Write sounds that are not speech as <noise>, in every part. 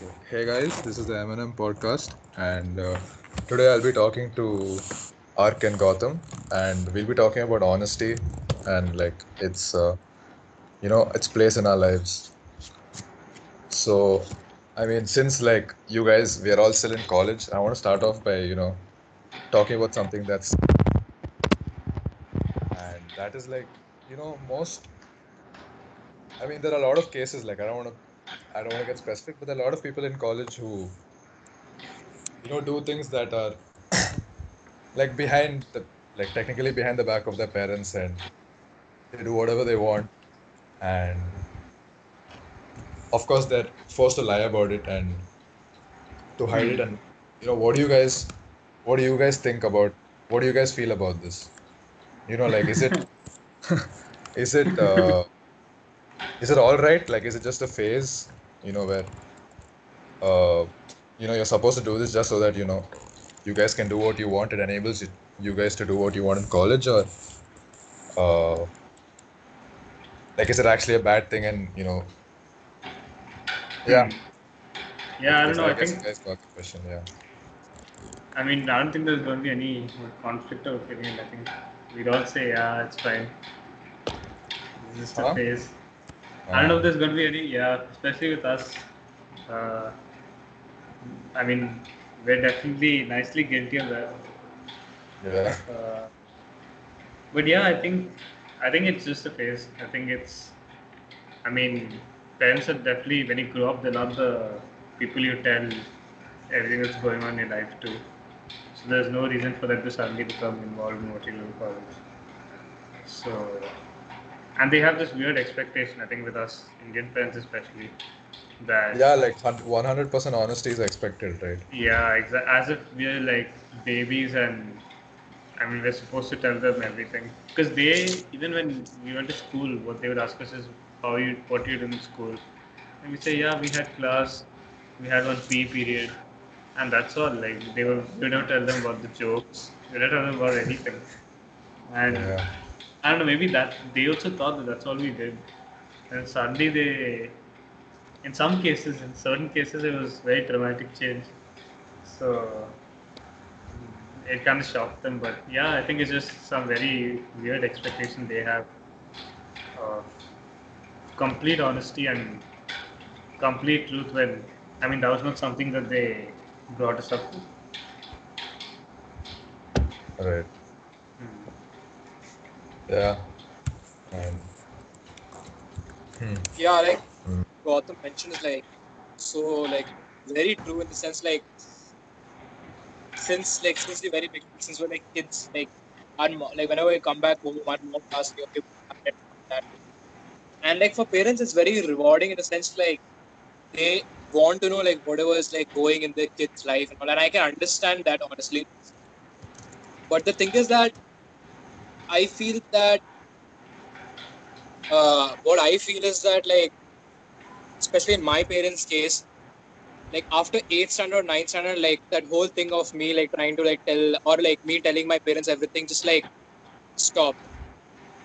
Hey guys, this is the M&M podcast, and uh, today I'll be talking to Ark and Gautam, and we'll be talking about honesty and like its, uh, you know, its place in our lives. So, I mean, since like you guys, we are all still in college, I want to start off by you know talking about something that's, and that is like, you know, most. I mean, there are a lot of cases. Like, I don't want to, I don't want to get specific, but there are a lot of people in college who you know do things that are like behind the like technically behind the back of their parents and they do whatever they want and of course they're forced to lie about it and to hide it and you know what do you guys what do you guys think about what do you guys feel about this? You know like is it <laughs> is it uh, is it all right like is it just a phase you know where uh, you know you're supposed to do this just so that you know you guys can do what you want it enables you, you guys to do what you want in college or uh, like is it actually a bad thing and you know yeah Yeah, I don't know. I I think, guys got the question yeah I mean, I don't think there's going to be any conflict of opinion. I think we'd all say, yeah, it's fine. It's just Huh? a phase. I don't know if there's going to be any, yeah, especially with us. Uh, I mean, we're definitely nicely guilty of that. yeah Uh, but yeah, I think, I think it's just a phase. I think it's, I mean, parents are definitely, when you grow up, they're not the people you tell everything that's going on in your life to. So there's no reason for them to suddenly become involved in what you do in college. So, and they have this weird expectation, I think, with us Indian parents especially, that yeah like 100% honesty is expected right? Yeah, exa- as if we're like babies and I mean we're supposed to tell them everything. Because they even when we went to school, what they would ask us is how you what you did in school, and we say yeah we had class, we had one P period, and that's all. Like they were we don't tell them about the jokes, we don't tell them about anything, and yeah I don't know maybe that they also thought that that's all we did, and suddenly they. In some cases, in certain cases, it was very dramatic change. So it kind of shocked them, but yeah, I think it's just some very weird expectation they have of complete honesty and complete truth. When I mean, that was not something that they brought us up to. right. Yeah and hmm. yeah like Hmm. Gautam mentioned is like so like very true in the sense like since like since the very beginning since we're like kids like our mo- like whenever we come back home our mom asks me okay what happened, what happened?" and like for parents it's very rewarding in a sense like they want to know like whatever is like going in their kids life and all and I can understand that honestly but the thing is that I feel that uh, what I feel is that like especially in my parents' case, like after eighth standard, ninth standard, like that whole thing of me like trying to like tell or like me telling my parents everything just like stop.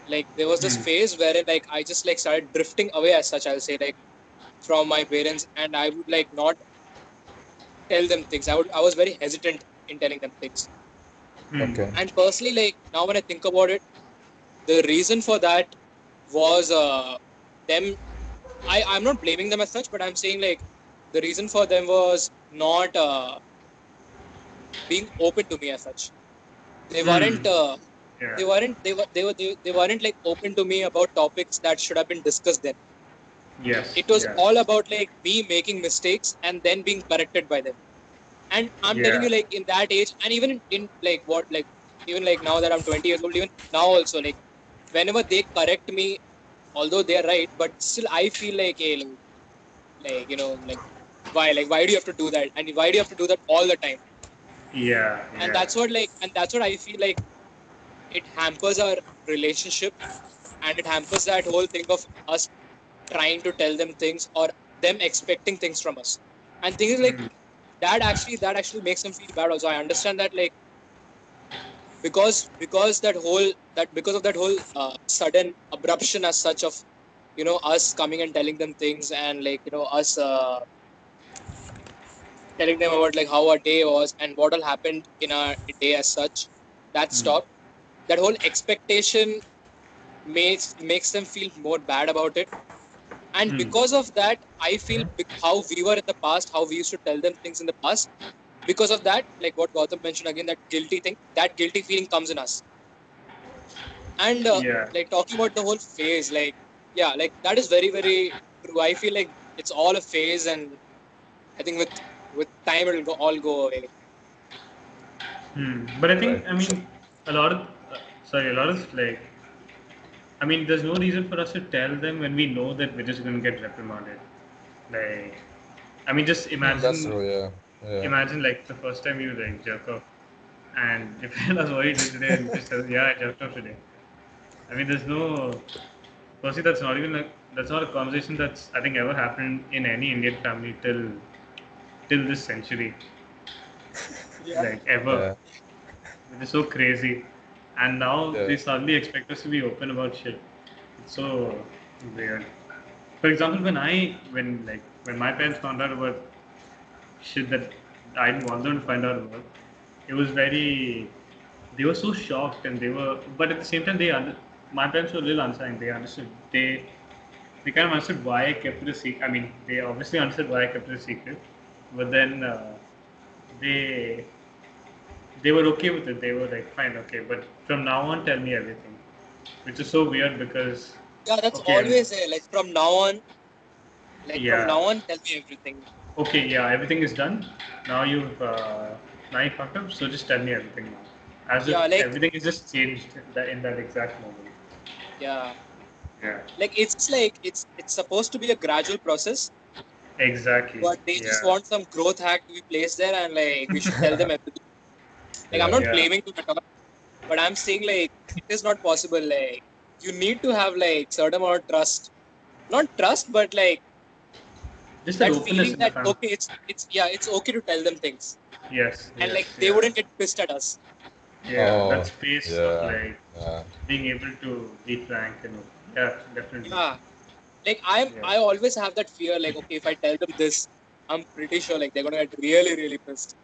Like there was this Hmm. phase wherein like I just like started drifting away as such, I'll say like from my parents and I would like not tell them things. I would I was very hesitant in telling them things. Hmm. okay And personally, like now when I think about it, the reason for that was uh, them. I I'm not blaming them as such, but I'm saying like the reason for them was not uh, being open to me as such. They Hmm. weren't. Uh, Yeah. they weren't. They were. They were. They, they weren't like open to me about topics that should have been discussed then. Yes. It was yes. all about like me making mistakes and then being corrected by them. And I'm telling you, like in that age, and even in, like what, like even like now that I'm 20 years old, even now also, like whenever they correct me, although they're right, but still I feel like, hey, like, like you know, like why, like why do you have to do that, and why do you have to do that all the time? Yeah. And yeah. that's what like, and that's what I feel like it hampers our relationship, and it hampers that whole thing of us trying to tell them things or them expecting things from us. And things like Hmm. That actually that actually makes them feel bad also i understand that like because because that whole that because of that whole uh, sudden abruption as such of you know us coming and telling them things and like you know us uh, telling them about like how our day was and what all happened in our day as such. That Hmm. stopped. That whole expectation makes makes them feel more bad about it. And Hmm. because of that, I feel how we were in the past, how we used to tell them things in the past. Because of that, like what Gautam mentioned again, that guilty thing, that guilty feeling comes in us. And uh, Yeah. like talking about the whole phase, like yeah, like that is very very true. I feel like it's all a phase, and I think with with time it'll go, all go away. Hmm. But I think, I mean, a lot of, uh, sorry, a lot of like, I mean, there's no reason for us to tell them when we know that we're just going to get reprimanded. Like, I mean, just hmm, imagine, That's true. Yeah. Yeah. imagine like the first time you like jerk off, and <laughs> if you tell us what you did today, and just tell, yeah, I jerked off today. I mean, there's no, firstly, that's not even like, that's not a conversation that's I think ever happened in any Indian family till, till this century, <laughs> like ever. Yeah. It is so crazy. And now Yeah. they suddenly expect us to be open about shit. It's so weird. For example, when I when like when my parents found out about shit that I didn't want them to find out about, it was very they were so shocked and they were but at the same time they under, my parents were a little unsigned. They understood they they kind of understood why I kept it a secret. I mean, they obviously understood why I kept it a secret, but then uh, they they were okay with it. They were like, fine, okay, but from now on, tell me everything, which is so weird because Yeah, that's Okay. always there. Like from now on, like Yeah. from now on, tell me everything. okay, yeah, everything is done. Now you've uh, now you fucked up, so just tell me everything now. As Yeah, if like- everything is just changed in that, in that exact moment. Yeah, Yeah, like it's like it's it's supposed to be a gradual process, exactly. but they just want some growth hack to be placed there, and like we should tell them <laughs> everything. Like I'm not Yeah. blaming them at all, but I'm saying like it is not possible. Like you need to have like certain amount of trust, not trust, but like just that that feeling that okay, it's it's yeah, it's okay to tell them things, Yes. and yes, like they yeah. wouldn't get pissed at us. Yeah, Oh, that space of like Yeah. being able to be frank and yeah, definitely. Yeah, like I'm Yeah. I always have that fear. Like okay, if I tell them this, I'm pretty sure like they're gonna get really really pissed.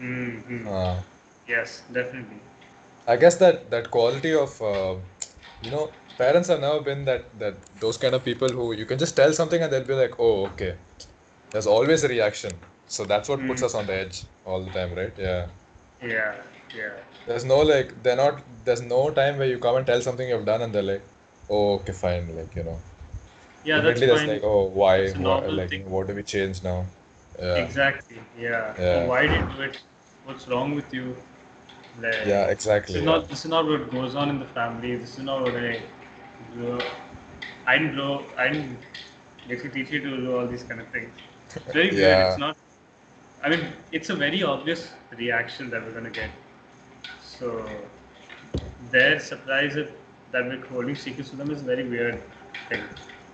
Mm-hmm. Uh, Yes, definitely. I guess that that quality of uh, you know parents have never been that that those kind of people who you can just tell something and they'll be like oh okay there's always a reaction so that's what puts Mm. us on the edge all the time right yeah Yeah, yeah. there's no like they're not there's no time where you come and tell something you've done and they're like oh okay fine like you know Yeah, that's fine. like oh why, why like thing. what do we change now yeah Exactly. Yeah. Yeah. Why did you do it? What's wrong with you? Like, yeah This exactly is yeah. not. This is not what goes on in the family. This is not what I. Grow, I didn't grow. I didn't basically teach you to do all these kind of things. It's very weird. It's not. I mean, it's a very obvious reaction that we're gonna get. So, their surprise that we're holding secrets to them is a very weird thing.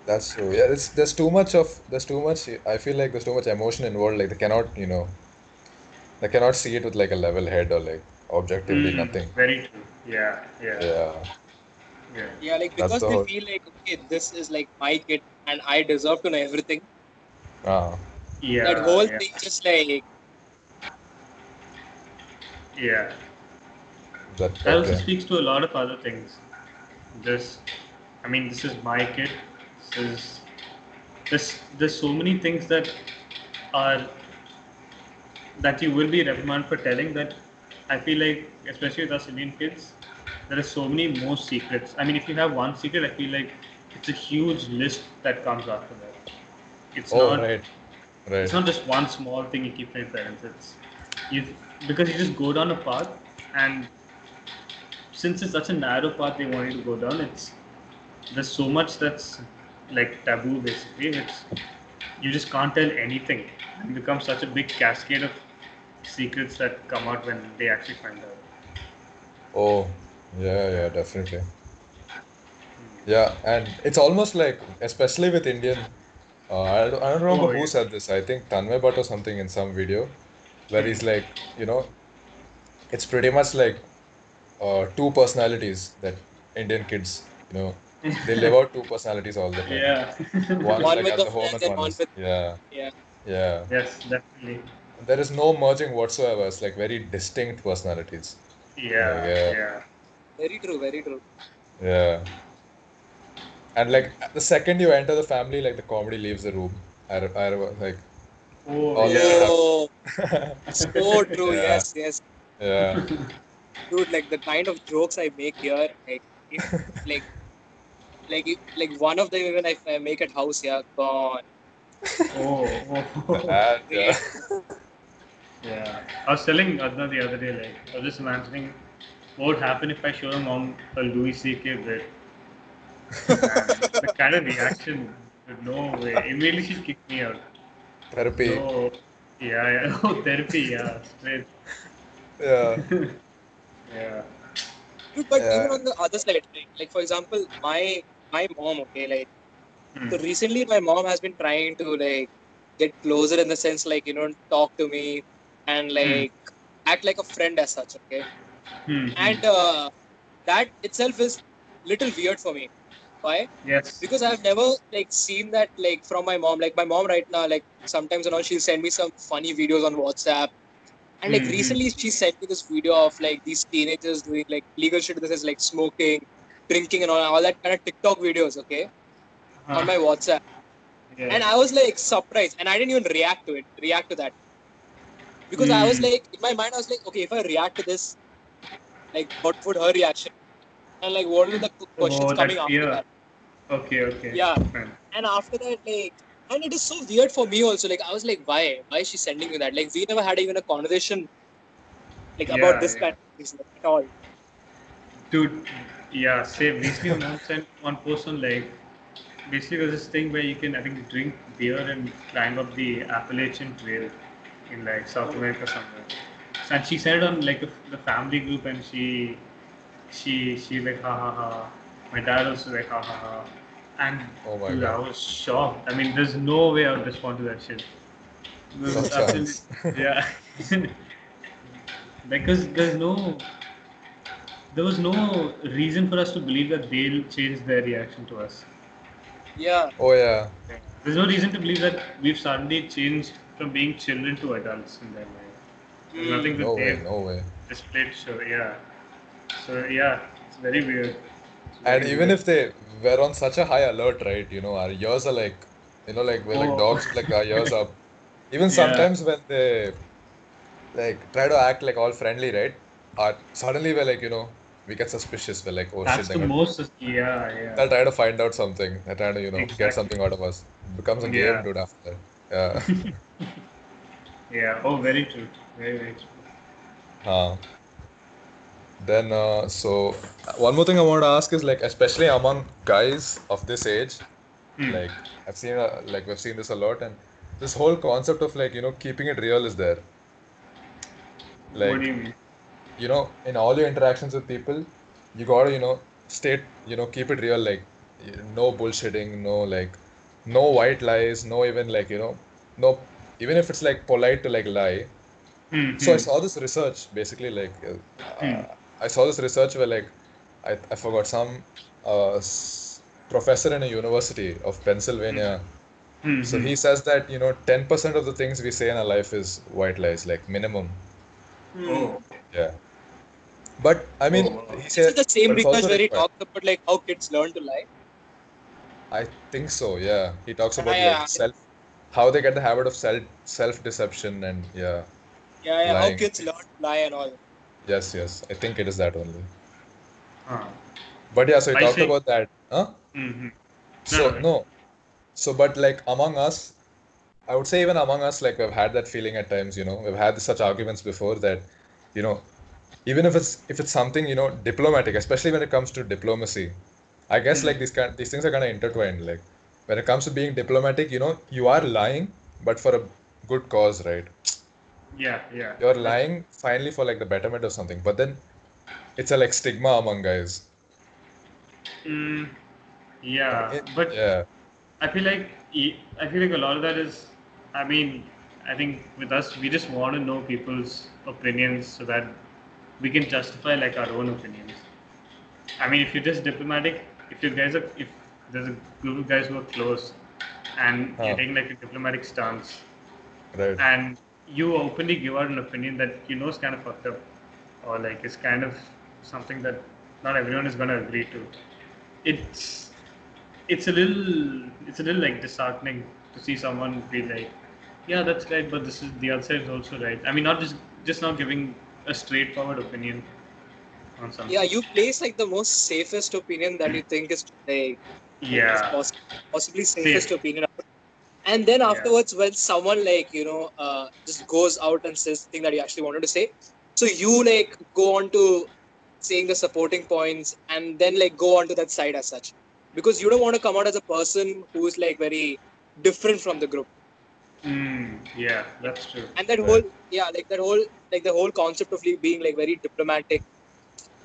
That's true. Yeah, it's, there's too much of there's too much. I feel like there's too much emotion involved. Like they cannot, you know, they cannot see it with like a level head or like objectively Mm, nothing. Very true. Yeah. Yeah. Yeah, yeah. Yeah, like because the they whole- feel like okay, this is like my kid and I deserve to know everything. ah, Yeah, that whole yeah, thing just like yeah. that That also okay. speaks to a lot of other things. This, I mean, this is my kid. This is this. There's so many things that are that you will be reprimanded for telling. That I feel like, especially with us Indian kids, there are so many more secrets. I mean, if you have one secret, I feel like it's a huge list that comes after that. It's Oh not. right, right. It's not just one small thing you keep from your parents. It's you because you just go down a path, and since it's such a narrow path they want you to go down, it's there's so much that's like taboo. Basically, it's you just can't tell anything. It becomes such a big cascade of secrets that come out when they actually find out. Oh, yeah, yeah, definitely. Yeah, and it's almost like, especially with Indian, uh, I don't, I don't remember Oh, who yeah. said this. I think Tanmay Bhat or something in some video, where he's like, you know, it's pretty much like uh, two personalities that Indian kids, you know, they live out two personalities all the time. <laughs> Yeah. One, One like with the the home and and one one with- yeah, yeah. yeah. yes, definitely. There is no merging whatsoever. It's like very distinct personalities. Yeah, Yeah. yeah. Very true, very true. Yeah. And like the second you enter the family, like the comedy leaves the room. I, re- I re- like Oh, All yeah. Oh, so <laughs> true. Yeah. Yes, yes. yeah. Dude, like the kind of jokes I make here, like, if, like, like, if, like one of them even if I make at house, yeah, gone. Oh, oh. <laughs> And, yeah. <laughs> Yeah. I was telling Adna the other day, like, I was just imagining what would happen if I show her mom a Louis C.K. bit. The kind of reaction, no way. Immediately she'd kick me out. Therapy. So, yeah, yeah. <laughs> Oh, therapy, yeah. Straight. Yeah. <laughs> Yeah. Dude, but Yeah. even on the other side, like, like for example, my my mom, okay, like Hmm. so recently my mom has been trying to like get closer in the sense like you know talk to me and like act like a friend as such, okay. Hmm. And uh, that itself is little weird for me. Why? yes. Because I've never like seen that like from my mom. Like my mom right now, like sometimes you know she'll send me some funny videos on WhatsApp. And like Mhm. recently she sent me this video of like these teenagers doing like legal shit. This is like smoking, drinking, and all, all that kind of TikTok videos. Okay, Huh. on my WhatsApp. yeah. And I was like surprised, and I didn't even react to it. React to that because I was Mm. like in my mind, I was like, okay, if I react to this, like what would her reaction? And like what will the questions Oh, coming after that? Okay, okay. Yeah. Fine. And after that, like, and it is so weird for me also. Like, I was like, why? Why is she sending me that? Like, we never had even a conversation, like, Yeah, about this yeah. kind of things like, at all. Dude, yeah, same. Basically, mom sent one person like, basically there's this thing where you can, I think, drink beer and climb up the Appalachian Trail in like South America somewhere. And she said on like the, the family group, and she, she, she like ha ha ha. My dad also like ha ha ha. And Oh my dude, God. I was shocked. I mean, there's no way I would respond to that shit. There No was yeah. <laughs> because there's no there was no reason for us to believe that they'll change their reaction to us. Yeah. Oh yeah. There's no reason to believe that we've suddenly changed from being children to adults in their life. There's Mm. nothing that No way. they've No way. displayed show. Yeah. So yeah, it's very weird. It's And even weird. if they were on such a high alert, right? You know, our ears are like, you know, like we're like Oh. dogs, like our ears up. Even Yeah. sometimes when they like try to act like all friendly, right? Our, suddenly we're like, you know, we get suspicious. We're like, oh that's shit, the they're, most yeah, yeah. They'll try to find out something. They're trying to, you know, get something out of us. It becomes a Yeah. game, dude, after that. Yeah. <laughs> Yeah. Oh very true. Very, very true. Uh, then, uh, so one more thing I want to ask is like, especially among guys of this age, Hmm. like I've seen, uh, like we've seen this a lot, and this whole concept of like, you know, keeping it real is there. what do Like, you mean? you know, in all your interactions with people, you gotta, you know, state, you know, keep it real, like, no bullshitting, no like, no white lies, no even like, you know, no, even if it's like polite to like lie. Hmm, So I hmm. saw this research basically like uh, Hmm. I saw this research where like I, I forgot some uh, s- professor in a university of Pennsylvania. Hmm, So hmm. he says that you know 10% of the things we say in our life is white lies, like minimum. Oh. Yeah. But I mean, Oh, wow. he This said is the same but it's research where he required. talks about like how kids learn to lie. I think so. Yeah. He talks Yeah, about yeah. like self, how they get the habit of self self deception and yeah. Yeah, yeah. How Lying. kids learn to lie and all. Yes, yes. I think it is that only. Huh. But yeah, so he I talked see. about that. Huh? Mhm. So no. no, so but like among us, I would say even among us, like we've had that feeling at times. You know, we've had such arguments before that, you know, even if it's if it's something you know diplomatic, especially when it comes to diplomacy, I guess like these kind these things are kind of intertwined. Like when it comes to being diplomatic, you know, you are lying, but for a good cause, right? Yeah, yeah. You're lying finally for like the betterment of something, but then it's a like stigma among guys. Mm, yeah, It- but yeah, I feel like I feel like a lot of that is. I mean, I think with us, we just want to know people's opinions so that we can justify like our own opinions. I mean, if you're just diplomatic, if you guys are, if there's a group of guys who are close, and Huh. you're taking like a diplomatic stance, right. and you openly give out an opinion that you know is kind of fucked up, or like it's kind of something that not everyone is gonna agree to. It's it's a little it's a little like disheartening to see someone be like, yeah, that's right, but this is the other side is also right. I mean, not just just not giving a straightforward opinion. Yeah, you place like the most safest opinion that you think is like Yeah. poss- possibly safest opinion. And then afterwards, when someone like you know uh, just goes out and says thing that you actually wanted to say, so you like go on to saying the supporting points and then like go on to that side as such, because you don't want to come out as a person who is like very different from the group. Mm, yeah, that's true. And that Right. whole yeah, like that whole like the whole concept of being like very diplomatic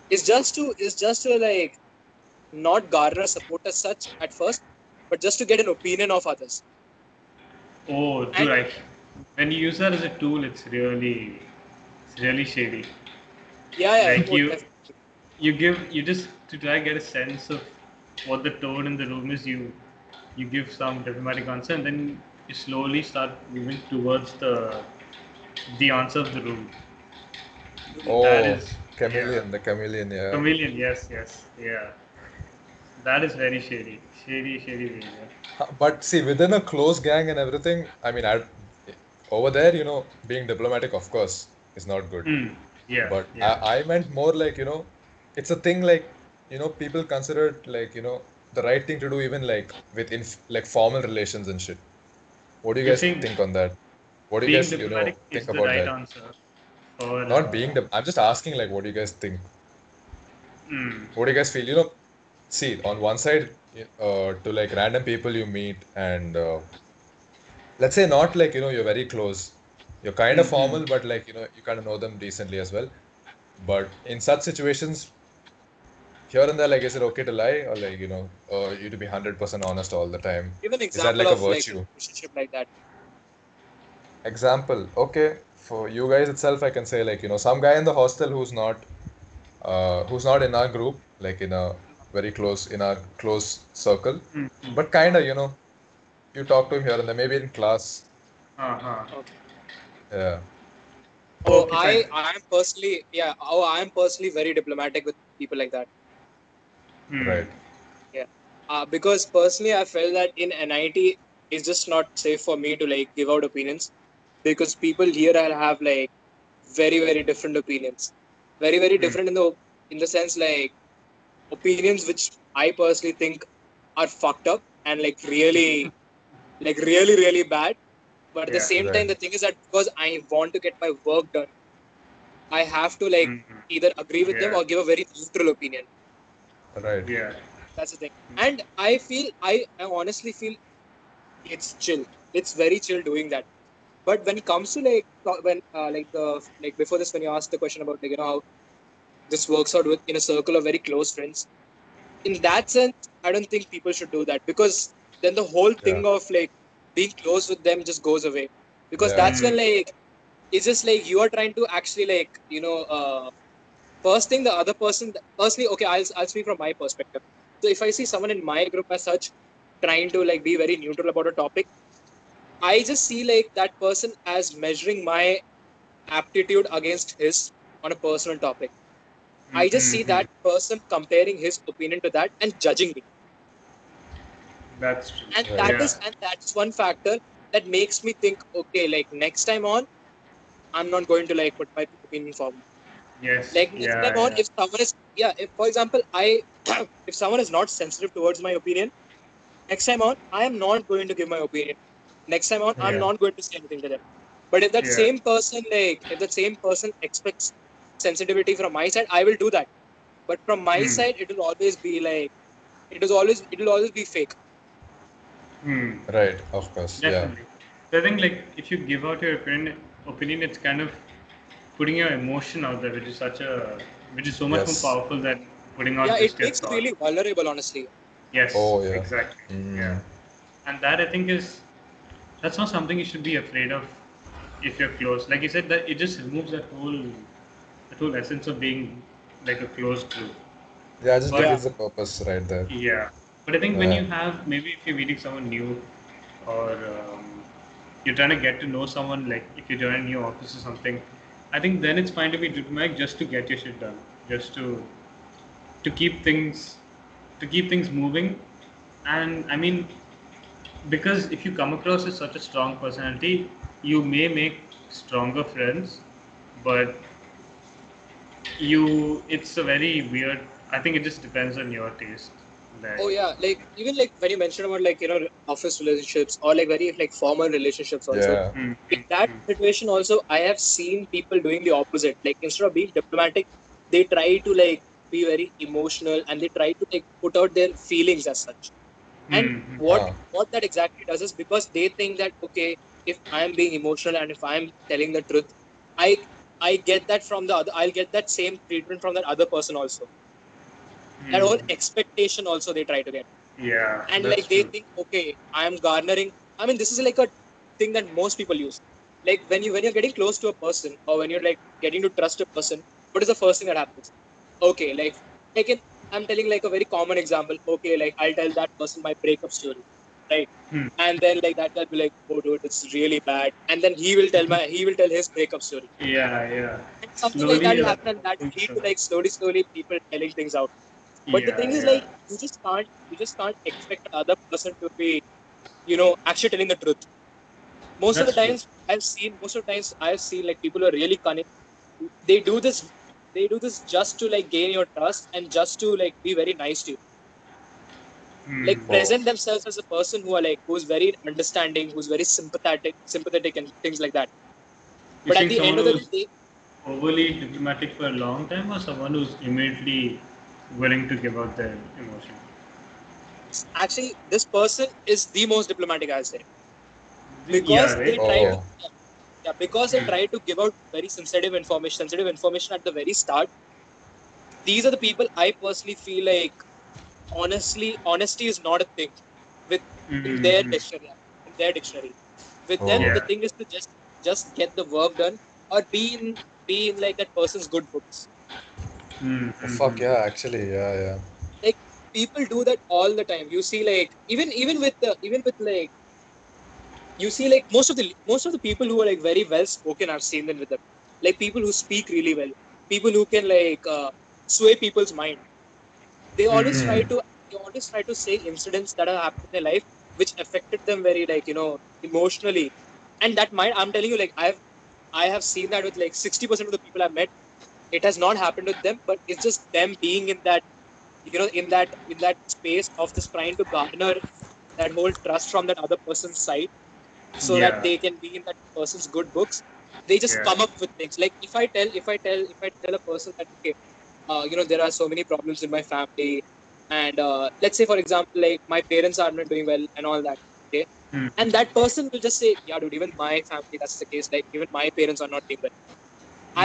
is just to is just to like not garner support as such at first, but just to get an opinion of others. Oh, dude, And- I, when you use that as a tool, it's really, it's really shady. Yeah, yeah. Like you- definitely. You give, you just to try get a sense of what the tone in the room is. You, you give some diplomatic answer, and then you slowly start moving towards the, the answer of the room. Oh, That is- chameleon, the chameleon, yeah. Chameleon, yes, yes, yeah. That is very shady, shady, shady behavior. But see, within a close gang and everything, I mean, I, over there, you know, being diplomatic, of course, is not good. Mm, yeah, But yeah. I, I meant more like, you know, it's a thing like, you know, people consider it like, you know, the right thing to do even like with inf like formal relations and shit. What do you You guys think think on that? What do you guys, you know, think the about right that? answer. For, Not being the, I'm just asking like, what do you guys think? mm, What do you guys feel? You know, see, on one side, uh, to like random people you meet, and uh, let's say not like, you know, you're very close. You're kind of Mhm. formal, but like, you know, you kind of know them decently as well. But in such situations, here and there, like, is it okay to lie or like, you know, uh, you to be 100% honest all the time? Give an that example like a of like virtue? a relationship like that. Example, okay, for you guys itself, I can say like, you know, some guy in the hostel who's not, uh, who's not in our group, like in a very close, in our close circle, mm, mm. but kind of, you know, you talk to him here and there, maybe in class. Uh-huh. Okay. Yeah. Oh, Okay, I fine. I am personally yeah. Oh, I am personally very diplomatic with people like that. Mm. Right. Uh, because personally, I felt that in NIT it's just not safe for me to like give out opinions because people here are- have like very very different opinions, very very Hmm. different in the in the sense like opinions which I personally think are fucked up and like really <laughs> like really really bad. But at the same right. time, the thing is that because I want to get my work done, I have to like Mhm. either agree with them or give a very neutral opinion. Right. Yeah. That's the thing. And I feel, I, I honestly feel it's chill. It's very chill doing that. But when it comes to like, when, uh, like the, like before this, when you asked the question about like, you know, how this works out with in a circle of very close friends, in that sense, I don't think people should do that because then the whole thing of like being close with them just goes away. Because Yeah. that's when like, it's just like you are trying to actually like, you know, uh, first thing the other person, firstly, okay, I'll, I'll speak from my perspective. So if I see someone in my group as such trying to like be very neutral about a topic, I just see like that person as measuring my aptitude against his on a personal topic. I just see that mm-hmm. person comparing his opinion to that and judging me. That's true. And Right. that Yeah. is and that's one factor that makes me think, okay, like next time on, I'm not going to like put my opinion forward. Yes. Like next yeah, time on, yeah. if someone is yeah, if for example, I <clears throat> if someone is not sensitive towards my opinion, next time on, I am not going to give my opinion. Next time on, I'm not going to say anything to them. But if that Yeah. same person, like if that same person expects sensitivity from my side, I will do that. But from my Hmm. side, it will always be like it is always it will always be fake. Hmm. Right. Of course. Yeah. Definitely. So I think like if you give out your opinion, opinion, it's kind of putting your emotion out there, which is such a, which is so much Yes. more powerful than putting out Yeah, just it makes thought. really vulnerable, honestly. Yes. Oh, yeah. Exactly. Mm. Yeah. And that I think is, that's not something you should be afraid of if you're close. Like you said, that it just removes that whole, that whole essence of being like a closed group. Yeah. I Just But- defeats the purpose right there. Yeah. But I think when you have maybe if you're meeting someone new or um, you're trying to get to know someone, like if you join a new office or something, I think then it's fine to be diplomatic just to get your shit done, just to to keep things to keep things moving. And I mean, because if you come across as such a strong personality, you may make stronger friends, but you it's a very weird. I think it just depends on your taste. Like, Oh yeah, like even like when you mentioned about like you know office relationships or like very like formal relationships also. Yeah. mm, In that situation also, I have seen people doing the opposite. Like instead of being diplomatic, they try to like be very emotional and they try to like put out their feelings as such. And mm, what what that exactly does is because they think that okay, if I am being emotional and if I am telling the truth, I I get that from the other. I'll get that same treatment from that other person also. That mm. whole expectation also they try to get Yeah. and like they true. think okay i am garnering i mean this is like a thing that most people use like when you when you're getting close to a person or when you're like getting to trust a person what is the first thing that happens okay like like in, i'm telling like a very common example okay like i'll tell that person my breakup story right Hmm. and then like that guy will be like oh dude it's really bad and then he will tell my he will tell his breakup story Yeah, yeah. and something Slowly, like that will happen and that will lead to like slowly slowly people telling things out but the thing is yeah. like you just can't you just can't expect the other person to be, you know, actually telling the truth. Most of the That's true. times I've seen most of the times I've seen like people who are really cunning. They do this they do this just to like gain your trust and just to like be very nice to you. Mm. Like present themselves as a person who are like who's very understanding, who's very sympathetic, sympathetic and things like that. You But at the end of the day, overly diplomatic for a long time, or someone who's immediately willing to give out their emotion? actually this person is the most diplomatic I'll say. Because yeah, they try Oh. to yeah, because they hmm. try to give out very sensitive information, sensitive information at the very start. These are the people I personally feel like honestly, honesty is not a thing with in their dictionary. In their dictionary, with Oh. them Yeah. the thing is to just just get the work done or be in be in like that person's good books. Mhm. Oh, hmm, fuck yeah, actually, yeah, yeah. Like people do that all the time. You see, like even even with the even with like you see like most of the most of the people who are like very well spoken i've seen them with them like people who speak really well. People who can like uh, sway people's mind. They always try Mhm. to they always try to say incidents that have happened in their life which affected them very like you know emotionally. And that might i'm telling you like i've i have seen that with like 60% of the people i've met. It has not happened with them but it's just them being in that you know in that in that space of just trying to garner that whole trust from that other person's side so Yeah. that they can be in that person's good books they just Yeah. come up with things like if i tell if i tell if i tell a person that okay uh, you know there are so many problems in my family and uh, let's say for example like my parents are not doing well and all that okay Hmm. and that person will just say yeah dude even my family that's the case like even my parents are not doing well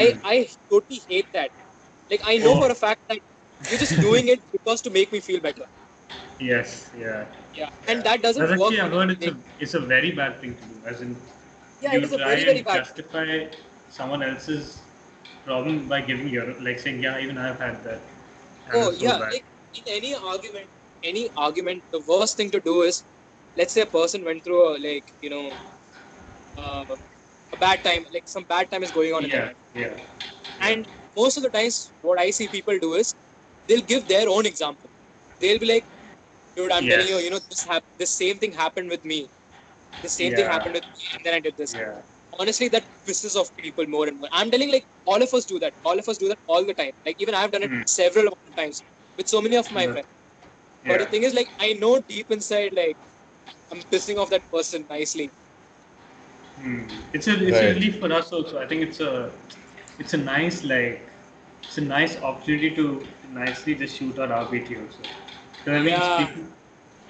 i Hmm. i totally hate that like i know Oh. for a fact that you're just doing it because to make me feel better Yes, yeah. yeah and that doesn't That's work actually, heard it's a, it's a very bad thing to do. As in, yeah you it is a try very very and bad justify someone else's problem by giving your, like saying, yeah, even I've had that. And Oh so yeah, like in any argument, any argument, the worst thing to do is, let's say a person went through a like you know, uh, a bad time, like some bad time is going on in yeah, life, yeah. and most of the times, what I see people do is, they'll give their own example. They'll be like, dude, I'm telling you, you know, this hap- this same thing happened with me. The same thing happened with me, and then I did this. Yeah. Honestly, that pisses off people more and more. I'm telling like all of us do that. All of us do that all the time. Like even I've done it Hmm. several times with so many of my Yeah. friends. But the thing is, like, I know deep inside, like, I'm pissing off that person nicely. Hmm. It's a it's a relief for us also. I think it's a it's a nice like it's a nice opportunity to nicely just shoot our RBT also. 'Cause I mean, Yeah. speaking,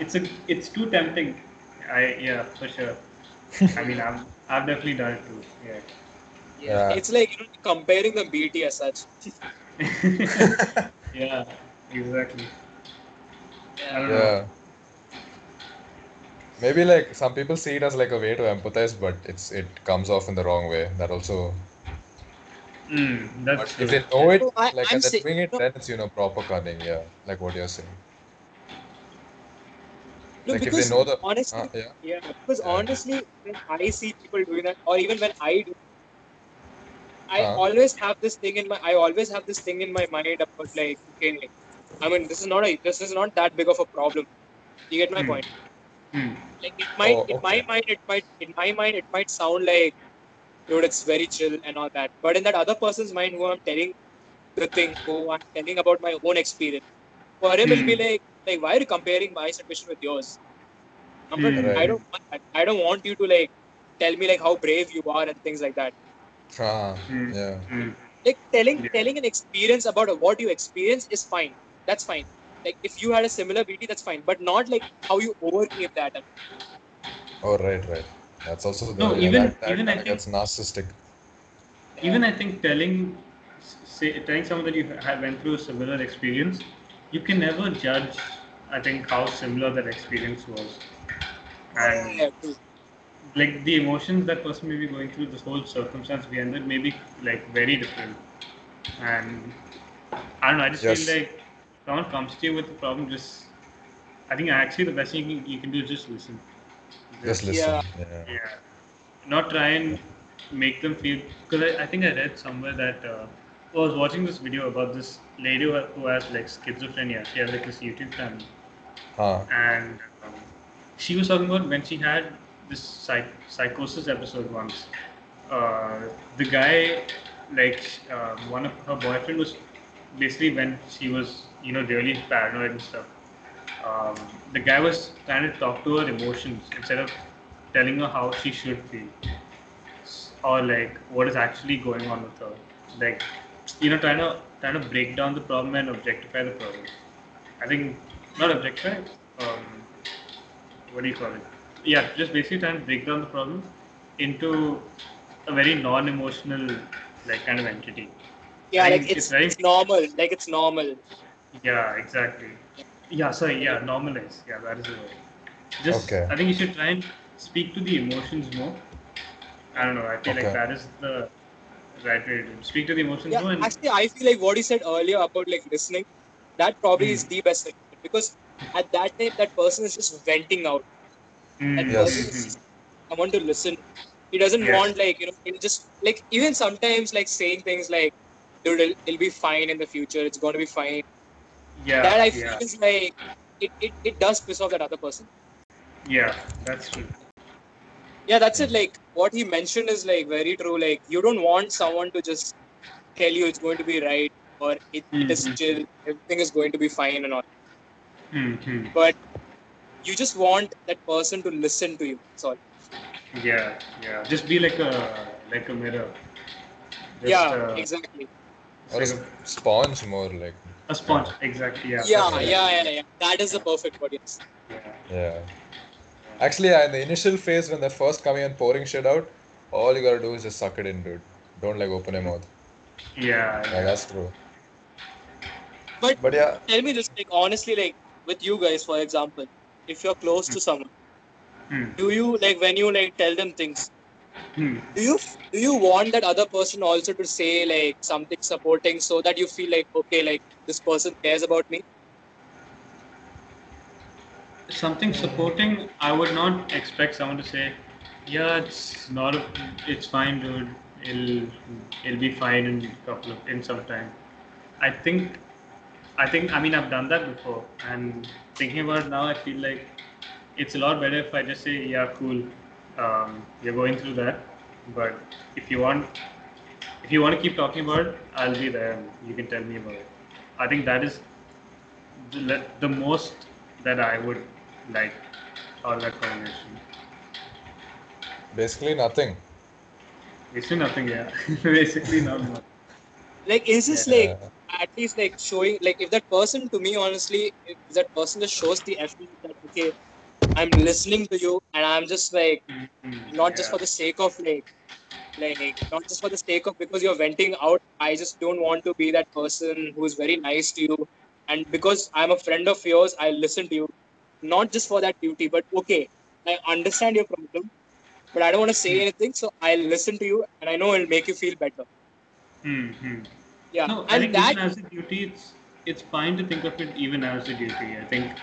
it's a it's too tempting. I yeah for sure. I mean I've I've definitely done it too. Yeah. Yeah. It's like, you know, comparing the BT as such. <laughs> yeah. Exactly. I don't know. Yeah. Maybe like some people see it as like a way to empathize, but it's it comes off in the wrong way. That also. Mm, But that's if they know it, No, I- like I'm and they're saying- doing it, no. then it's you know proper cunning. Yeah, like what you're saying. No, like if because they know the honestly, uh, yeah yeah, because Yeah. honestly, when I see people doing that, or even when I do, I Uh. always have this thing in my, I always have this thing in my mind about like, okay, I mean, this is not a, this is not that big of a problem. You get my Hmm. point? Hmm. Like it might, Oh, in my mind, it might, in my mind, it might sound like, dude, it's very chill and all that. But in that other person's mind, who I'm telling the thing, who I'm telling about my own experience, for him, it'll be Hmm. like, like, why are you comparing my situation with yours? I'm not, Hmm. I don't, want that. I don't want you to like tell me like how brave you are and things like that. ah, Hmm. yeah Hmm. Like telling, Yeah. telling an experience about what you experience is fine. That's fine. Like if you had a similar BT, that's fine. But not like how you overcame that. oh right right that's also the, No, yeah, even- that, that even I think- that's narcissistic even I think telling say telling someone that you have went through a similar experience, you can never judge. I think how similar that experience was, and Yeah, true. like the emotions that person may be going through, this whole circumstance behind it may be like very different. And I don't know. I just Yes. feel like if someone comes to you with a problem, just I think actually the best thing you can, you can do is just listen. just listen yeah, Yeah. Not try and make them feel. Because I, I think I read somewhere that uh, I was watching this video about this lady who, who has like schizophrenia. She has like this YouTube channel. Huh. And um, she was talking about when she had this psych- psychosis episode once. Uh, the guy, like, uh, one of her boyfriend was basically when she was, you know, really paranoid and stuff. Um, the guy was trying to talk to her emotions instead of telling her how she should feel or like what is actually going on with her. Like, you know, trying to trying to break down the problem and objectify the problem. I think not objectify. Um, what do you call it? Yeah, just basically trying to break down the problem into a very non-emotional like kind of entity. Yeah, I like it's, it's very- it's normal. Like it's normal. Yeah, exactly. Yeah, sorry. Yeah, normalize. Yeah, that is the word. Just, Okay. I think you should try and speak to the emotions more. I don't know. I feel Okay. like that is the right way to do speak to the emotions Yeah, more. And, actually, I feel like what you said earlier about like listening, that probably is Hmm. the best thing because at that time that person is just venting out. Mm, That Yes. person is just someone to listen. He doesn't Yes. want like you know, he'll just like even sometimes like saying things like, "Dude, it'll, it'll be fine in the future. It's going to be fine." yeah, that I feel yeah, is like it, it, it does piss off that other person. yeah, that's true. Yeah, that's it. Like what he mentioned is like very true. Like you don't want someone to just tell you it's going to be right or it, it is Mhm. chill, everything is going to be fine and all. Hmm But you just want that person to listen to you. That's all. Yeah, yeah. Just be like a like a mirror. Just, yeah, uh, exactly. or a like s- sponge more like a sponge. Exactly. Yeah. Yeah, that's yeah, yeah, yeah. That is the perfect word. Yes. Yeah. yeah actually yeah, in the initial phase when they're first coming and pouring shit out all you gotta do is just suck it in dude don't like open your mouth Yeah. yeah that's true But but yeah tell me this, like honestly, like with you guys, for example, if you're close to someone, Hmm. do you like when you like tell them things? Hmm. do you do you want that other person also to say like something supporting so that you feel like okay like this person cares about me something supporting i would not expect someone to say yeah it's not a, it's fine dude it'll it'll be fine in a couple of in some time i think i think i mean i've done that before and thinking about it now i feel like it's a lot better if i just say yeah cool um, you're going through that but if you want if you want to keep talking about it i'll be there and you can tell me about it i think that is the, the most that I would like out of that conversation. basically nothing Basically nothing, yeah. <laughs> Basically not much. like is this Yeah. like at least like showing like if that person to me honestly if that person just shows the effort that okay i'm listening to you and i'm just like Mm, not just for the sake of like like not just for the sake of because you're venting out i just don't want to be that person who's very nice to you and because i'm a friend of yours i listen to you not just for that duty but okay i understand your problem but i don't want to say Hmm. anything so i'll listen to you and i know it'll make you feel better Mm, mm. Yeah No, I and think that even as a duty, it's it's fine to think of it even as a duty. I think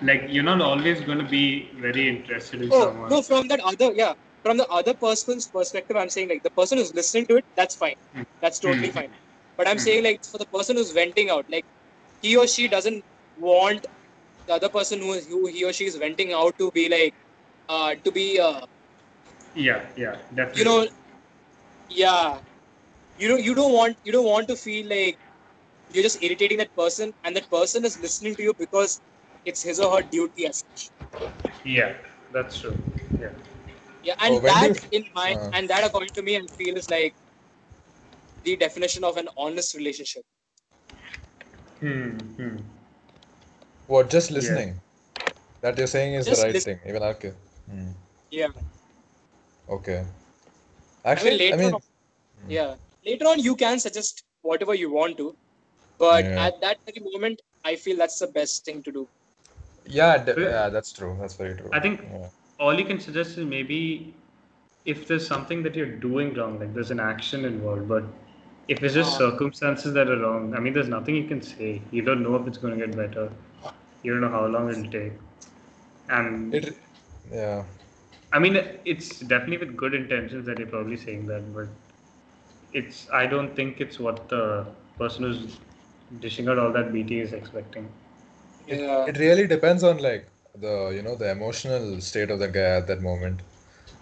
like you're not always going to be very interested in Oh someone. no, from that other yeah, from the other person's perspective, I'm saying like the person who's listening to it, that's fine, Mm. that's totally Mm. fine. But I'm Mm. saying like for the person who's venting out, like he or she doesn't want the other person who, who he or she is venting out to be like, uh, to be uh, Yeah, yeah, definitely. you know, yeah, you don't you don't want you don't want to feel like you're just irritating that person, and that person is listening to you because it's his or her duty as such. Yeah, that's true. Yeah. Yeah, and Oh, that you- in my uh. and that according to me, I feel is like the definition of an honest relationship. Hmm. hmm. What, just listening? That you're saying is Just the right listen. thing, even okay. Hmm. Yeah, Okay. I mean Actually, I later mean, on, yeah, later on you can suggest whatever you want to, but Yeah. at that very moment, I feel that's the best thing to do. yeah, de- Well- yeah, that's true. That's very true. I think Yeah. all you can suggest is maybe if there's something that you're doing wrong, like there's an action involved, but if it's just circumstances that are wrong, I mean, there's nothing you can say. You don't know if it's going to get better. You don't know how long it'll take. And It, yeah. I mean, it's definitely with good intentions that you're probably saying that, but it's I don't think it's what the person who's dishing out all that BT is expecting. It, Yeah, it really depends on like the you know the emotional state of the guy at that moment.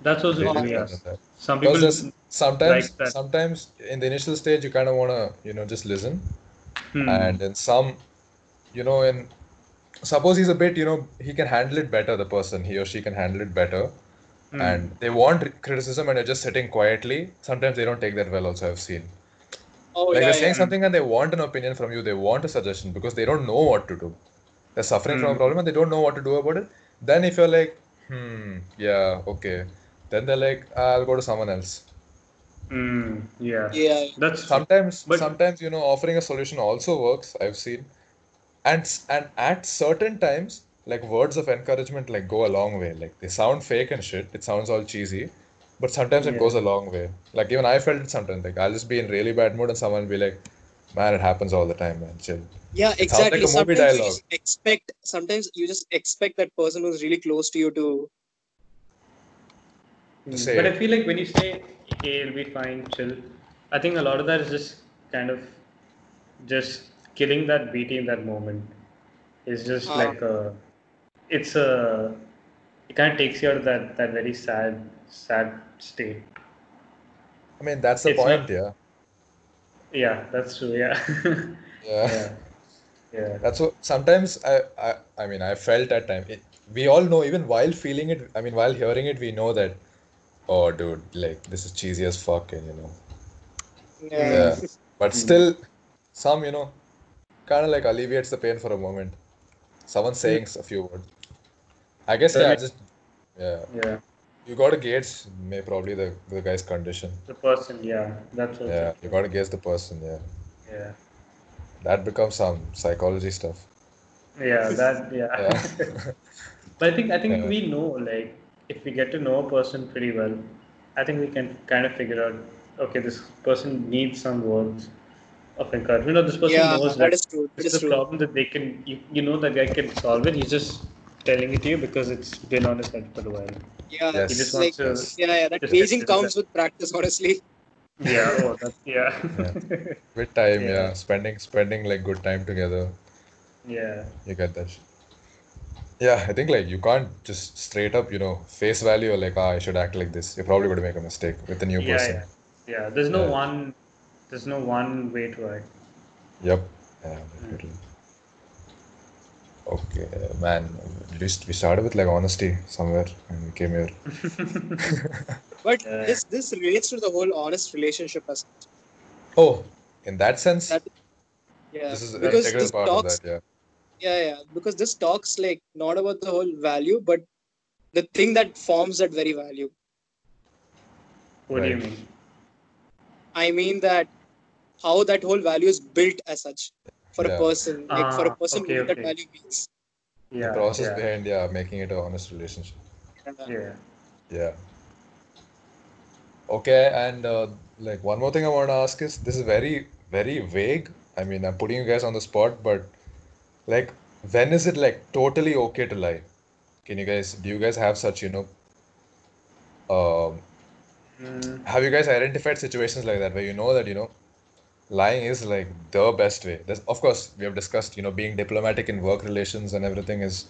That's also Really true. depends Yes. that. Some people there's sometimes like that. sometimes in the initial stage you kind of wanna you know just listen, Hmm. and in some, you know, in suppose he's a bit you know he can handle it better. The person he or she can handle it better, Hmm. and they want criticism and you're just sitting quietly. Sometimes they don't take that well. Also, I've seen. oh like yeah, they're saying yeah. something and they want an opinion from you they want a suggestion because they don't know what to do they're suffering from a Hmm. problem and they don't know what to do about it then if you're like hmm yeah okay then they're like "Ah, i'll go to someone else Hmm. Yeah. Yeah, That's sometimes But- sometimes you know offering a solution also works i've seen and and at certain times like words of encouragement like go a long way like they sound fake and shit it sounds all cheesy but sometimes it goes a long way like even i felt it sometimes like i'll just be in really bad mood and someone will be like man it happens all the time man chill yeah, It sounds like exactly. a movie sometimes you just expect. Sometimes you just expect that person who's really close to you to. Hmm. say But it. I feel like when you say, "Hey, it'll be fine, chill," I think a lot of that is just kind of just killing that BT in that moment. It's just Ah. like a, it's a, it kind of takes you out of that that very sad, sad state. i mean that's the It's point not- yeah Yeah, that's true. Yeah. <laughs> yeah yeah. Yeah. That's what sometimes I, I I mean I felt at time. It, we all know even while feeling it, I mean while hearing it, we know that oh dude, like this is cheesy as fuck and you know. Yeah. yeah. But still some, you know, kind of like alleviates the pain for a moment. Someone saying a few words. I guess yeah, Really? just yeah. Yeah. You got to gauge may probably the the guy's condition. The person. Yeah. That's also Yeah, you got to gauge the person, yeah. Yeah. That becomes some psychology stuff. Yeah. <laughs> That. Yeah. Yeah. <laughs> But I think I think Yeah. we know like if we get to know a person pretty well, I think we can kind of figure out okay this person needs some words of encouragement or this person Yeah, knows that is true. That this is is a true. problem that they can you, you know that guy can solve it. He's just telling it to you because it's been on his head for a while. Yeah, Yes. Just like to yeah, yeah. That just aging get comes with practice, honestly. yeah, oh that yeah. With time, Yeah. yeah. Spending spending like good time together. yeah. You get that. shit. Yeah, I think like you can't just straight up, you know, face value or like, ah, I should act like this. You're probably going to make a mistake with a new Yeah, person. yeah. Yeah. There's no Yeah. one there's no one way to act. Yep. Yeah, definitely. Okay, man. We st- we started with like honesty somewhere and we came here. <laughs> But Yeah. this this relates to the whole honest relationship as Oh, in that sense, That- yeah. this is an because integral this part of talks that. Yeah. yeah, yeah. Because this talks like not about the whole value, but the thing that forms that very value. What do you mean? I mean that how that whole value is built as such for Yeah. a person, like for a Ah, person okay, what that value means. yeah, The Yeah. process yeah. behind yeah making it a honest relationship. Yeah. Yeah. Okay, and uh, like one more thing I want to ask is this is very, very vague. I mean, I'm putting you guys on the spot, but like, when is it like totally okay to lie? Can you guys, do you guys have such, you know, um, Mm, have you guys identified situations like that where you know that, you know, lying is like the best way? There's, of course, we have discussed, you know, being diplomatic in work relations and everything is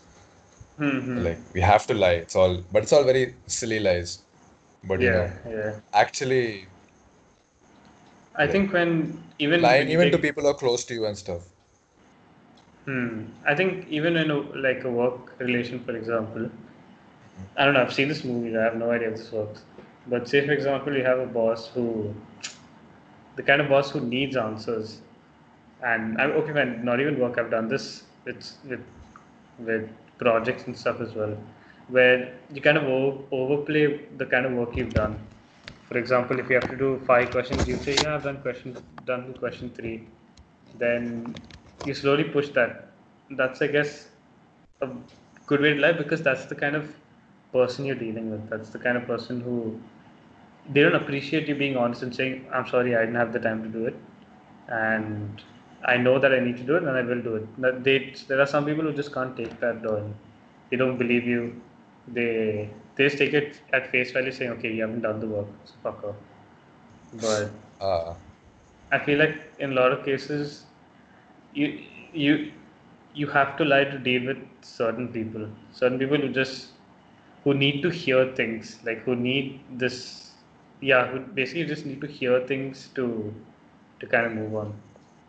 mhm. like we have to lie. It's all, but it's all very silly lies. But you know, Yeah, yeah. actually I like think when even lying when even to people who are close to you and stuff. Hmm. I think even in a, like a work relation, for example, I don't know. I've seen this movie. I have no idea if this works. But say, for example, you have a boss who, the kind of boss who needs answers, and I'm okay, man. Not even work. I've done this with with with projects and stuff as well, where you kind of over, overplay the kind of work you've done. For example, if you have to do five questions, you say, "Yeah, I've done question done question three. Then you slowly push that. That's, I guess, a good way to live because that's the kind of person you're dealing with. That's the kind of person who they don't appreciate you being honest and saying, "I'm sorry, I didn't have the time to do it," and I know that I need to do it, and I will do it. They there are some people who just can't take that, or they don't believe you. They they just take it at face value, saying, "Okay, you haven't done the work, so fuck off." But Uh, I feel like in a lot of cases, you you you have to lie to deal with certain people, certain people who just who need to hear things, like who need this, yeah, who basically you just need to hear things to to kind of move on.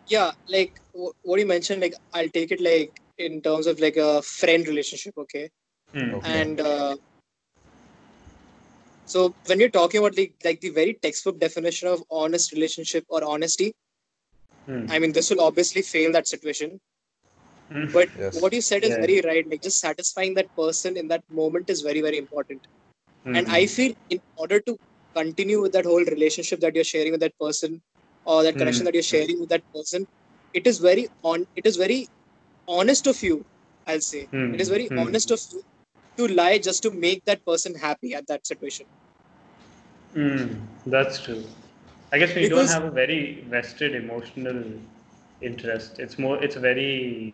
Yeah, like wh- what you mentioned, like I'll take it like in terms of like a friend relationship, okay? Hmm. Okay. And uh, so when you're talking about the like the very textbook definition of honest relationship or honesty, Hmm. I mean this will obviously fail that situation. Hmm. But Yes. what you said is Yeah. very right. Like just satisfying that person in that moment is very very important. And Hmm. I feel in order to continue with that whole relationship that you're sharing with that person or that connection Hmm. that you're sharing with that person, it is very on. It is very honest of you. I'll say Hmm. it is very Hmm. honest of you to lie just to make that person happy at that situation. Hmm. That's true. I guess when you Because- don't have a very vested emotional interest, it's more it's a very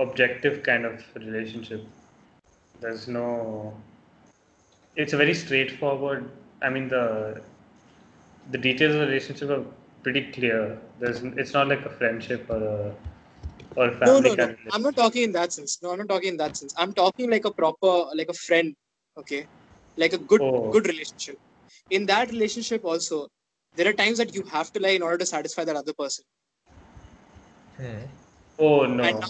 objective kind of relationship. There's no it's a very straightforward I mean the the details of the relationship are pretty clear. There's it's not like a friendship or a or a No, family no, no. kind of I'm not talking in that sense. No, I'm not talking in that sense. I'm talking like a proper, like a friend. Okay, like a good, Oh. good relationship. In that relationship, also, there are times that you have to lie in order to satisfy that other person. Hmm. Oh no. And-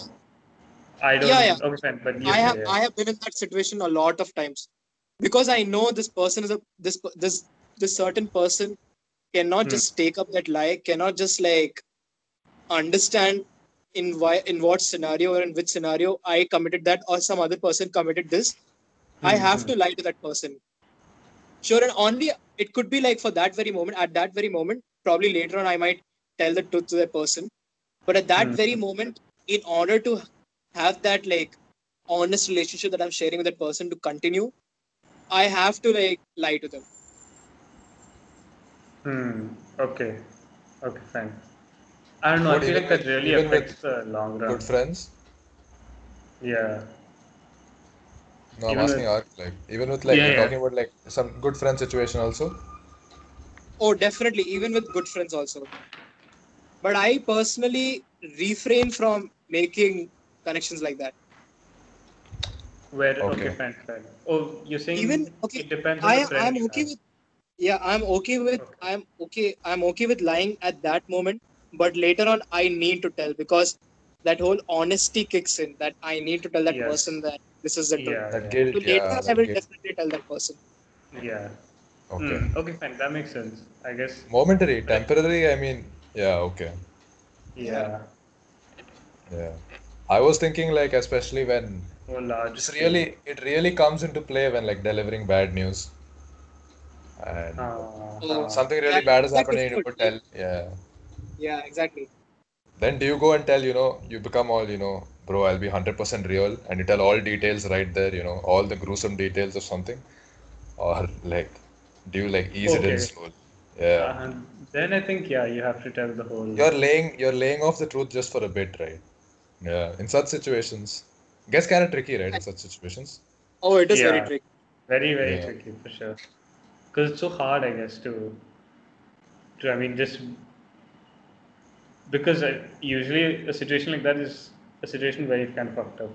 I don't Yeah, yeah. okay but you I have yeah. I have been in that situation a lot of times because I know this person is a this this this certain person cannot Hmm. just take up that lie, cannot just like understand in why in what scenario or in which scenario I committed that or some other person committed this. I Hmm, have hmm. to lie to that person. Sure, and only it could be like for that very moment, at that very moment, probably later on I might tell the truth to that person. But at that Hmm. very moment, in order to have that like honest relationship that I'm sharing with that person to continue, I have to like lie to them. Hmm. Okay. Okay, fine. I don't know. What, I feel even like that with- really even with affects the long run. Good friends? Yeah. No, I'm Even asking with- Ark, like even with like Yeah, we're yeah. talking about like some good friend situation also. Oh, definitely, even with good friends also. But I personally refrain from making connections like that. Where okay, Okay. fine, fine. Oh, you're saying Even- okay, it depends on I the friend I'm okay have. with yeah, I'm okay with Okay. I'm okay I'm okay with lying at that moment, but later on I need to tell because that whole honesty kicks in that I need to tell that Yes. person that this is the truth. Yeah, That yeah. guilt, So later yeah, on I will guilt. definitely tell that person. Yeah. Okay. Hmm, Okay, fine. That makes sense. I guess. Momentary, temporary, I mean, yeah, okay. Yeah. Yeah. I was thinking like especially when More large. it's really it really comes into play when like delivering bad news. And Uh, something really that- bad has that happened you could- don't tell. Yeah. Yeah, exactly. Then do you go and tell, you know, you become all, you know, bro, I'll be 100% real, and you tell all details right there, you know, all the gruesome details of something? Or like, do you like ease it in Okay. slowly? Yeah. uh, then I think yeah, you have to tell the whole. You're laying you're laying off the truth just for a bit, right? Yeah, in such situations, gets kind of tricky, right? In such situations. Oh, it is very tricky. Very, very Yeah. tricky for sure. Because it's so hard, I guess, to, to I mean, just because I, usually a situation like that is a situation where you've kind of fucked up.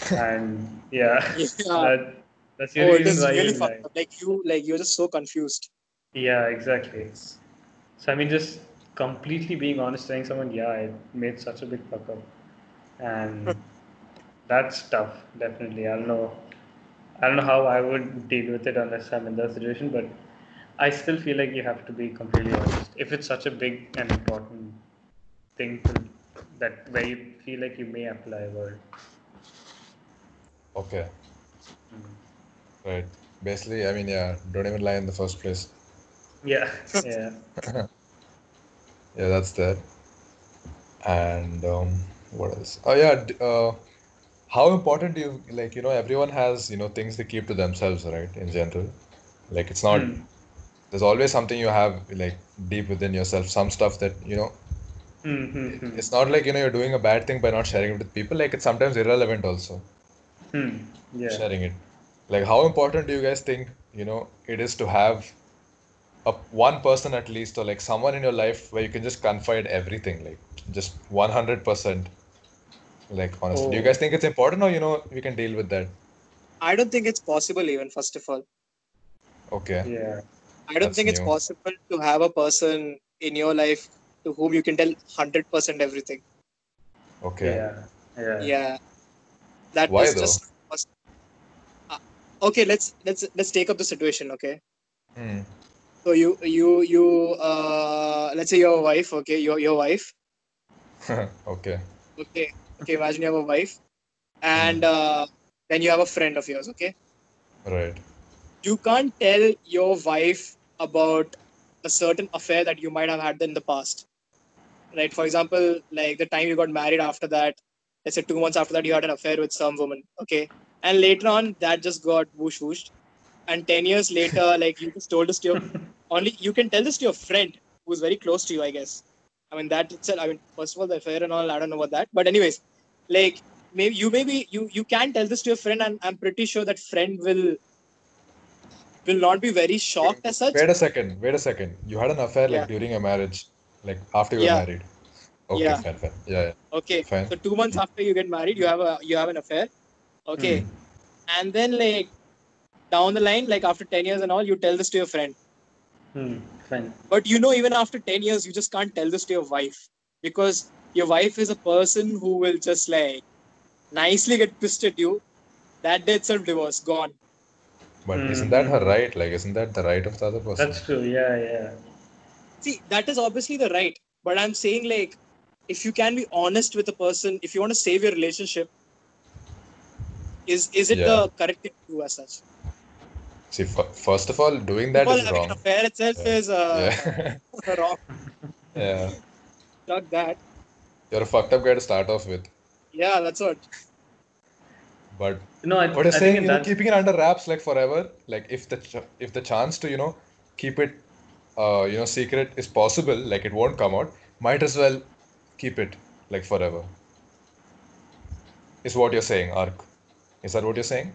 <laughs> And yeah, <laughs> Yeah. <laughs> that, that's the Oh, reason why really you fucked like. up. Like you, like you're just so confused. Yeah, exactly. So I mean, just completely being honest, telling someone, yeah, I made such a big fuck up, and that's tough. Definitely, I don't know. I don't know how I would deal with it unless I'm in that situation, but I still feel like you have to be completely honest. If it's such a big and important thing to, that where you feel like you may apply a word. Okay. Right. Basically, I mean, yeah, don't even lie in the first place. Yeah, yeah. <laughs> Yeah, that's that. And um, what else? Oh yeah, uh, how important do you like? You know, everyone has you know things they keep to themselves, right? In general, like it's not. Hmm. There's always something you have like deep within yourself, some stuff that you know. Hmm, hmm, hmm. It's not like you know you're doing a bad thing by not sharing it with people. Like it's sometimes irrelevant also Hmm, yeah. sharing it. Like how important do you guys think you know it is to have a one person at least or like someone in your life where you can just confide everything, like just 100%. Like honestly, do you Oh. guys think it's important or you know we can deal with that? I don't think it's possible even. First of all, Okay. Yeah. I don't That's think it's possible to have a person in your life to whom you can tell hundred percent everything. Okay. Yeah. Yeah. Yeah, that Why is though? just. Uh, okay, let's let's let's take up the situation. Okay, Hmm. so you you you uh let's say your wife. Okay, your your wife. <laughs> Okay. Okay, okay. Imagine you have a wife, and uh, then you have a friend of yours. Okay, Right. you can't tell your wife about a certain affair that you might have had in the past. Right. For example, like the time you got married. After that, let's say two months after that, you had an affair with some woman. Okay, and later on, that just got whoosh whooshed. And ten years later, <laughs> like you just told us to your only you can tell this to your friend who's very close to you, I guess. I mean that itself. I mean, first of all, the affair and all. I don't know about that, but anyways, like maybe you maybe you you can tell this to your friend, and I'm pretty sure that friend will will not be very shocked as such. Wait a second. Wait a second. You had an affair like Yeah. during your marriage, like after you were Yeah. married. Okay, Yeah. fine, fine. Yeah, yeah. Okay, Fine. so two months after you get married, you have a you have an affair. Okay, Hmm. and then like down the line, like after ten years and all, you tell this to your friend. Hmm. Fine. But you know, even after 10 years, you just can't tell this to your wife because your wife is a person who will just like nicely get pissed at you. That day itself, divorce, gone. But Hmm, isn't that her right? Like, isn't that the right of the other person? That's true. Yeah. Yeah. See, that is obviously the right. But I'm saying, like, if you can be honest with a person, if you want to save your relationship, is is it Yeah. the correct thing to do as such? See, f- first of all, doing that Well, is having wrong. an affair itself Yeah. is uh, Yeah. <laughs> wrong. yeah. Not that. You're a fucked up guy to start off with. Yeah, that's what. But No, I, what you're I saying, think you know, keeping it under wraps like forever, like if the ch- if the chance to you know keep it, uh, you know, secret is possible, like it won't come out, might as well keep it like forever. Is what you're saying, Ark? Is that what you're saying?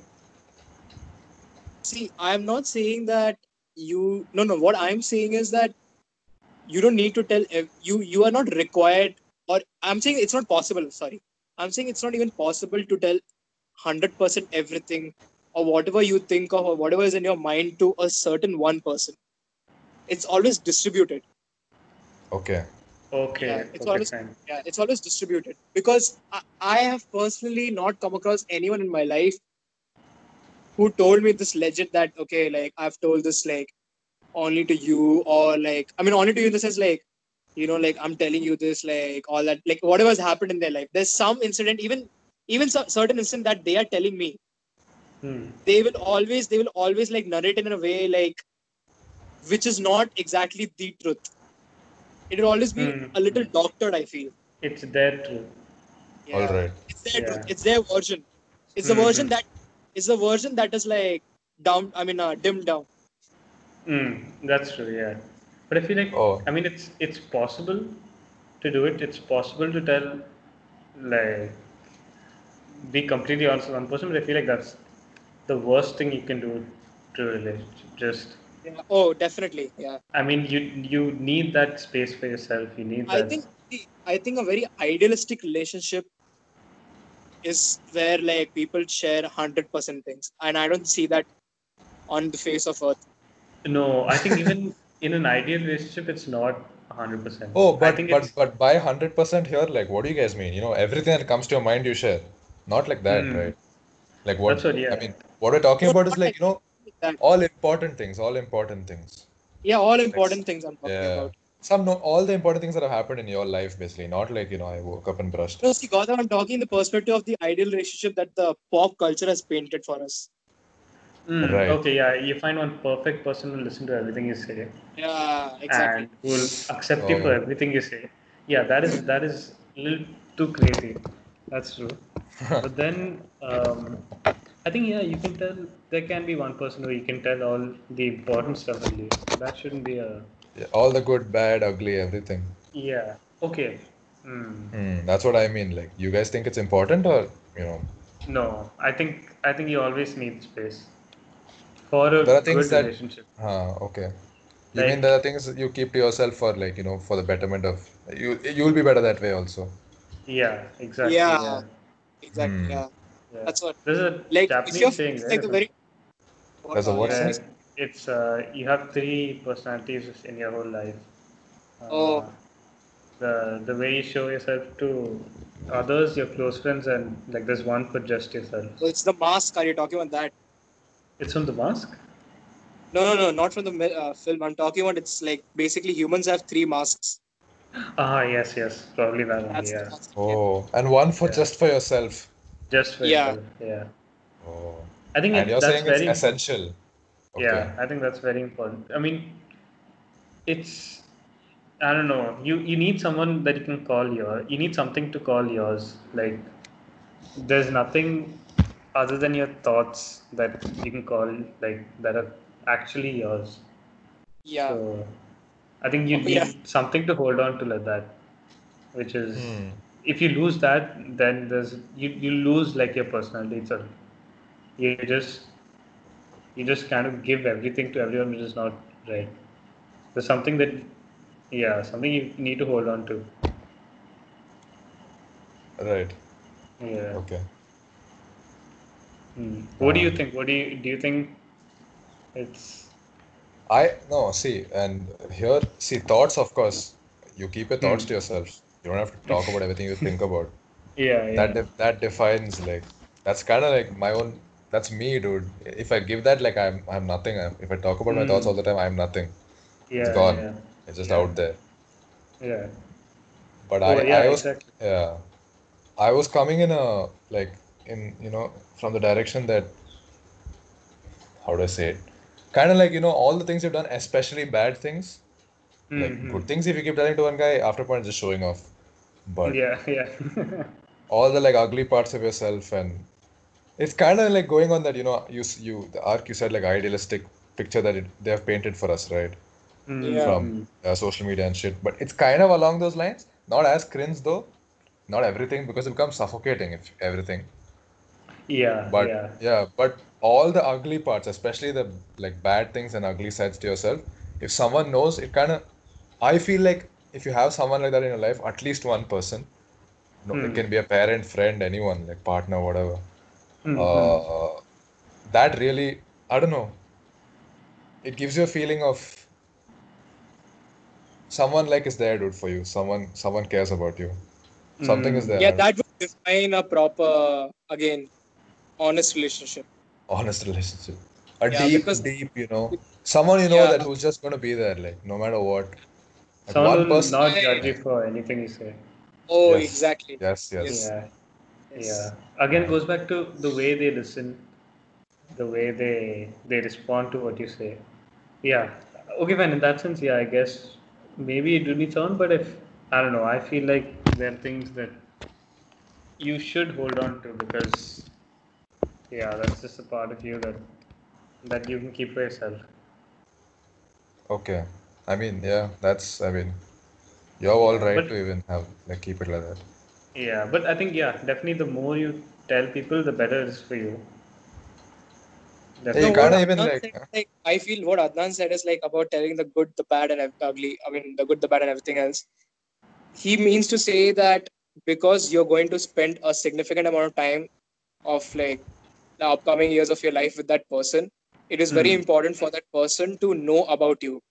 See, I'm not saying that you. No, no. What I'm saying is that you don't need to tell ev- you. You are not required, or I'm saying it's not possible. Sorry, I'm saying it's not even possible to tell hundred percent everything or whatever you think of or whatever is in your mind to a certain one person. It's always distributed. Okay. okay. Yeah, it's okay. always- Fine. Yeah, it's always distributed because I, I have personally not come across anyone in my life who told me this legend that okay, like I've told this like only to you or like I mean only to you in the sense like you know like I'm telling you this like all that like whatever has happened in their life. There's some incident even even some certain incident that they are telling me Hmm. they will always they will always like narrate in a way like which is not exactly the truth. It will always be Hmm. a little doctored. I feel. It's their truth. Yeah. All right. It's their Yeah. truth. It's their version. It's the Mhm. version that is the version that is like down. I mean, uh, dimmed down. Hmm. That's true. Yeah. But I feel like Oh. I mean it's it's possible to do it. It's possible to tell like be completely honest with one person, but I feel like that's the worst thing you can do to a relationship. Just Yeah. Oh, definitely. Yeah. I mean, you you need that space for yourself. You need I that. think I think a very idealistic relationship is where like people share hundred percent things, and I don't see that on the face of earth. No, I think even in an ideal relationship, it's not hundred percent. Oh, I but think but it's but by hundred percent here, like, what do you guys mean? You know, everything that comes to your mind, you share. Not like that, Hmm. right? Like what? What, yeah. I mean, what we're talking about is like you know, all important things, all important things. yeah, all important things I'm talking Yeah. about. Some no, all the important things that have happened in your life, basically. Not like you know, I woke up and brushed. No, see, Gautam, I'm talking the perspective of the ideal relationship that the pop culture has painted for us. Mm, Right. okay. Yeah, you find one perfect person who listen to everything you say Yeah, exactly. and who will accept you for Oh. everything you say. Yeah, that is that is a little too crazy. That's true. <laughs> but then um, I think yeah, you can tell there can be one person who you can tell all the important stuff at least. That shouldn't be a Yeah, all the good, bad, ugly, everything. yeah. Okay. Hmm. Hmm, that's what I mean. Like, you guys think it's important, or you know, No, I think I think you always need space for a There are things good that- relationship. huh, okay. You Like- mean there are things you keep to yourself for, like, you know, for the betterment of you. You'll be better that way also. Yeah, exactly. Yeah. Yeah. Exactly. Hmm. Yeah, yeah. that's what. There's a Like, if Japanese you're saying, like right? a very. There's a what yeah. It's uh, you have three personalities in your whole life. Uh, Oh. The the way you show yourself to others, your close friends, and like there's one for just yourself. So it's the mask. Are you talking about that? It's from the mask. No, no, no, not from the uh, film. I'm talking about it's like basically humans have three masks. Ah, yes, yes, probably that one. That's, Yeah, that's Oh, and one for Yeah. just for yourself. just for Yeah. yourself. Yeah, Oh, I think and it, you're that's saying very it's essential. Okay. Yeah, I think that's very important. I mean, it's I don't know. You you need someone that you can call your. You need something to call yours. Like there's nothing other than your thoughts that you can call like that are actually yours. yeah. So I think you Oh, need yeah. something to hold on to like that, which is Hmm. if you lose that, then there's you you lose like your personality itself. You just you just kind of give everything to everyone, which is not right. There's something that yeah, something you need to hold on to. Right. Yeah. Okay. Hmm. What do you Um, think? What do you do? You think it's I no see, and here see thoughts. Of course, you keep your thoughts Hmm. to yourself. You don't have to talk about everything you <laughs> think about. yeah yeah That def- that defines like that's kind of like my own. That's me, dude. If I give that, like I'm I'm nothing. I'm, if I talk about my Hmm. thoughts all the time, I'm nothing. yeah it's gone. yeah It's just Yeah. out there. yeah. But Oh, I yeah, I was exactly. yeah, I was coming in a like in you know from the direction that how do I say it? Kind of like you know all the things you've done, especially bad things. Like Mhm. good things, if you keep telling to one guy, after a point, it's just showing off. But Yeah yeah. <laughs> all the like ugly parts of yourself, and it's kind of like going on that you know you you the Ark you said like idealistic picture that it, they have painted for us, right? Hmm, Yeah. From uh, social media and shit. But it's kind of along those lines. Not as cringe though. Not everything because it becomes suffocating if everything. Yeah But yeah. yeah, but all the ugly parts, especially the like bad things and ugly sides to yourself, if someone knows, it kind of, I feel like if you have someone like that in your life, at least one person, no, it Hmm. can be a parent, friend, anyone, like partner, whatever. Mhm. Uh, that really, I don't know, it gives you a feeling of someone like is there, dude, for you. Someone, someone cares about you. Something is Mm. there. Yeah, that would define a proper, again, honest relationship. honest relationship. A Yeah, deep, because- deep, you know, someone you know Yeah. that who's just going to be there, like no matter what. Like Someone one person. not I- judge you for anything you say. Oh, Yes. exactly. Yes, yes. Yes. Yeah, Yes. yeah. Again, it goes back to the way they listen, the way they they respond to what you say. Yeah. Okay, fine. In that sense, yeah, I guess maybe it will be sound, but if I don't know, I feel like there are things that you should hold on to because yeah, that's just a part of you that that you can keep for yourself. Okay. I mean, yeah, that's, I mean, you have all right but- to even have, like, keep it like that. Yeah, but I think yeah, definitely the more you tell people, the better it is for you. Yeah, Definitely. you what even like. said, like I feel what Adnan said is like about telling the good, the bad, and ev- ugly. I mean, the good, the bad, and everything else. He means to say that because you're going to spend a significant amount of time of like the upcoming years of your life with that person, it is very Hmm. important for that person to know about you,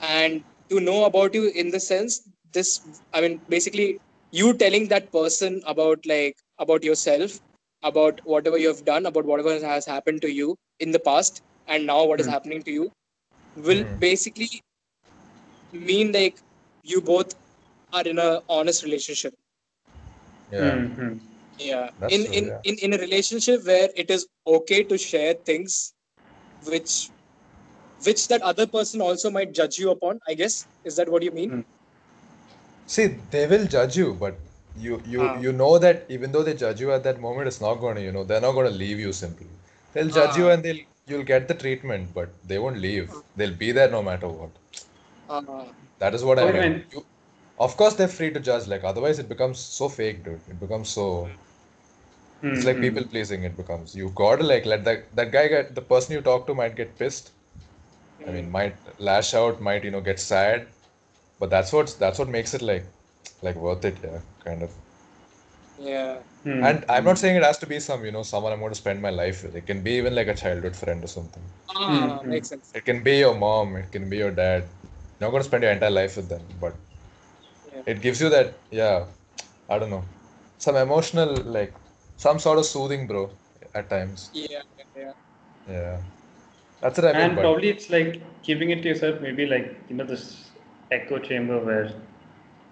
and to know about you in the sense this. I mean, basically, you telling that person about like about yourself about whatever you have done, about whatever has happened to you in the past, and now what is Hmm. happening to you, will Mhm. basically mean like you both are in a honest relationship. Yeah, Mhm. Yeah. That's in true, in, yeah. in in a relationship where it is okay to share things which which that other person also might judge you upon, I guess. Is that what you mean? Hmm. See, they will judge you, but you you Ah. you know that even though they judge you at that moment, it's not going to, you know, they're not going to leave you simply. They'll judge you Ah. and they'll you'll get the treatment, but they won't leave. They'll be there no matter what. Uh, That is what I mean. You, of course, they're free to judge. Like otherwise, it becomes so fake, dude. It becomes so. It's like people pleasing. It becomes. You gotta like let that that guy get the person you talk to might get pissed. I mean, might lash out, might you know get sad, but that's what that's what makes it like like worth it. Yeah, kind of. yeah. Mhm. And I'm not saying it has to be some, you know, someone I'm going to spend my life with. It can be even like a childhood friend or something. Ah, Hmm, makes sense. It can be your mom, it can be your dad. You're not going to spend your entire life with them, but Yeah. it gives you that, yeah, I don't know, some emotional, like, some sort of soothing, bro, at times. Yeah, yeah. Yeah. That's what I mean, and but probably it's like keeping it to yourself, maybe like you know this echo chamber where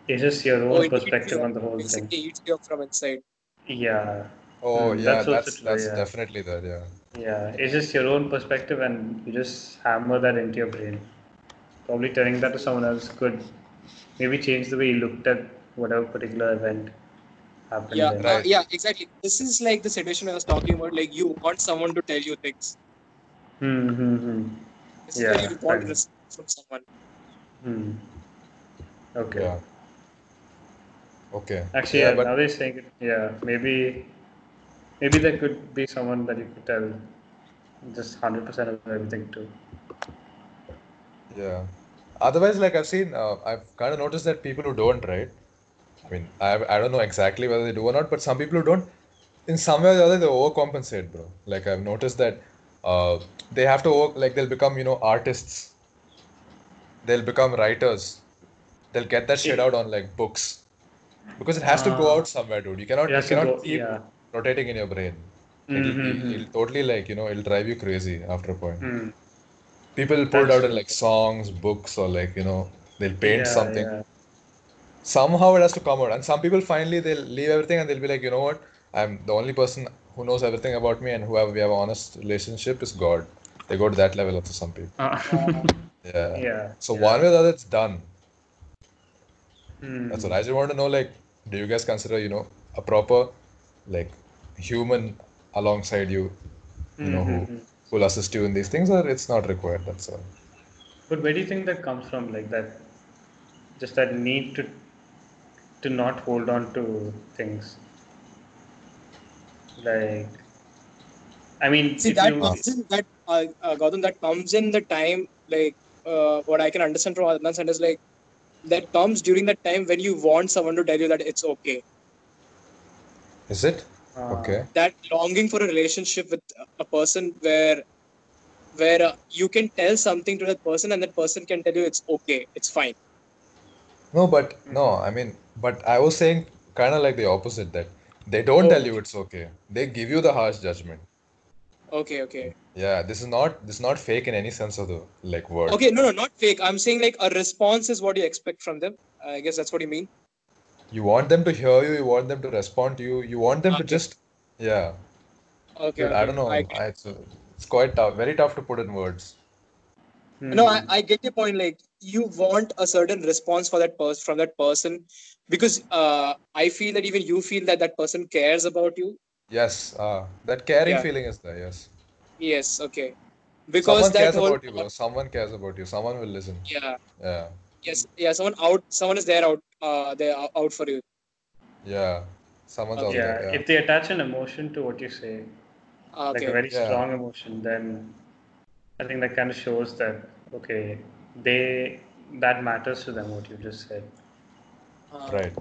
it's just your Oh, own it eats perspective you on the whole Basically thing. eats you up from inside. Yeah, oh, Hmm, yeah, that's also that's true, that's yeah. definitely that, yeah. yeah, it's just your own perspective, and you just hammer that into your brain. Probably telling that to someone else could maybe change the way you looked at whatever particular event happened. Yeah, then. uh, Right. yeah, exactly. This is like the situation I was talking about. Like you want someone to tell you things. Hmm, hmm, hmm. This is Yeah, where you want fine. to receive from someone. Hmm. Okay. Yeah. Okay. Actually, Yeah, yeah, but now they're saying it. Yeah, maybe, maybe there could be someone that you could tell just hundred percent of everything to. Yeah. Otherwise, like I've seen, uh, I've kind of noticed that people who don't, right? I mean, I I don't know exactly whether they do or not, but some people who don't, in some way or the other, they overcompensate, bro. Like I've noticed that, uh, they have to over, like they'll become, you know, artists. They'll become writers. They'll get that shit out on like books, because it has to go Ah. out somewhere, dude. You cannot, you cannot go- keep yeah. rotating in your brain. It'll, Mhm. it'll totally like, you know, it'll drive you crazy after a point. Hmm. People pull it That's out in like songs, books, or like, you know, they'll paint Yeah, something. yeah. Somehow it has to come out. And some people finally they'll leave everything and they'll be like, you know what? I'm the only person who knows everything about me and who have we have an honest relationship is God. They go to that level also some people. Ah. <laughs> Yeah. yeah. So yeah. one way or the other it's done. Hmm. That's what I just want to know, like, do you guys consider, you know, a proper like human alongside you, you know, who will assist you in these things or it's not required, that's all. But where do you think that comes from? Like that, just that need to to not hold on to things. Like, I mean, See that you, comes in that uh, uh, Gautam, that comes in the time like uh, what I can understand from Adnan's end is like that comes during that time when you want someone to tell you that it's okay. Is it? uh, Okay. That longing for a relationship with a person where where uh, you can tell something to that person and that person can tell you it's okay, it's fine. No, but no, I mean, but I was saying kind of like the opposite that they don't Oh. tell you oh. it's okay. They give you the harsh judgment. Okay, okay. Yeah, this is not this is not fake in any sense of the like word. Okay, no, no, not fake. I'm saying like a response is what you expect from them. I guess that's what you mean. You want them to hear you, you want them to respond to you, you want them to just yeah. Okay, Dude, okay. I don't know. I, it's, it's quite tough, very tough to put in words. No, I, hmm. I get your point. Like you want a certain response for that person from that person because uh, I feel that even you feel that that person cares about you. Yes, uh, that caring Yeah. feeling is there, yes. Yes, okay. Because Someone that cares whole about you, bro. Someone cares about you. Someone will listen. yeah, Yeah. yes, yeah. Someone out, someone is there out, uh, there out for you. Yeah, someone's out yeah, there. Yeah. if they attach an emotion to what you say, Ah, like a very Yeah. strong emotion, then I think that kind of shows that okay, they that matters to them what you just said. Ah, Right.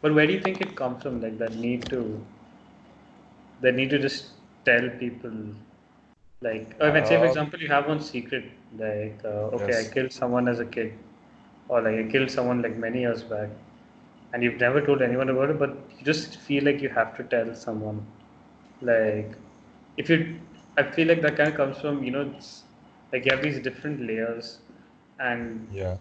But where do you think it comes from? Like that need to, that need to just tell people, like, I mean, say for Uh, example, you have one secret, like, uh, okay, Yes. I killed someone as a kid, or like I killed someone like many years back, and you've never told anyone about it, but you just feel like you have to tell someone, like, if you, I feel like that kind of comes from, you know, it's like you have these different layers, and Yeah.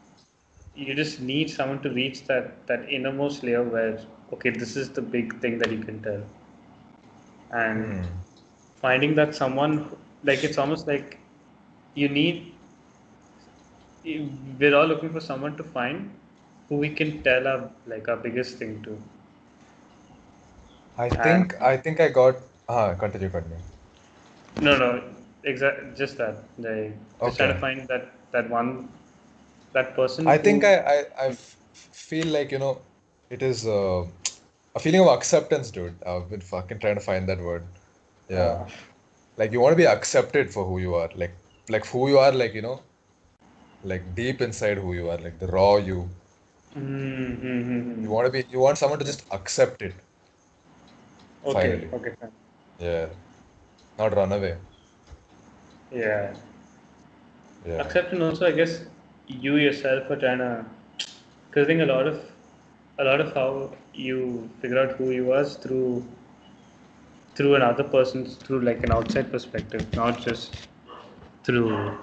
you just need someone to reach that that innermost layer where okay this is the big thing that you can tell and Hmm. finding that someone like it's almost like you need we're all looking for someone to find who we can tell our like our biggest thing to I think I think I got. Ah, continue, continue. No no exactly. just that like just trying to find that that one that person I think I I feel like, you know, it is uh, a feeling of acceptance, dude. I've been fucking trying to find that word. Yeah. Like you want to be accepted for who you are. Like like who you are, like, you know, like deep inside who you are, like the raw you. Mm-hmm. You want to be you want someone to just accept it. okay finally. okay fine. Yeah. Not run away. yeah Yeah. Except and also i guess you yourself are trying to because i think a lot of a lot of how you figure out who you was through through another person's through like an outside perspective not just through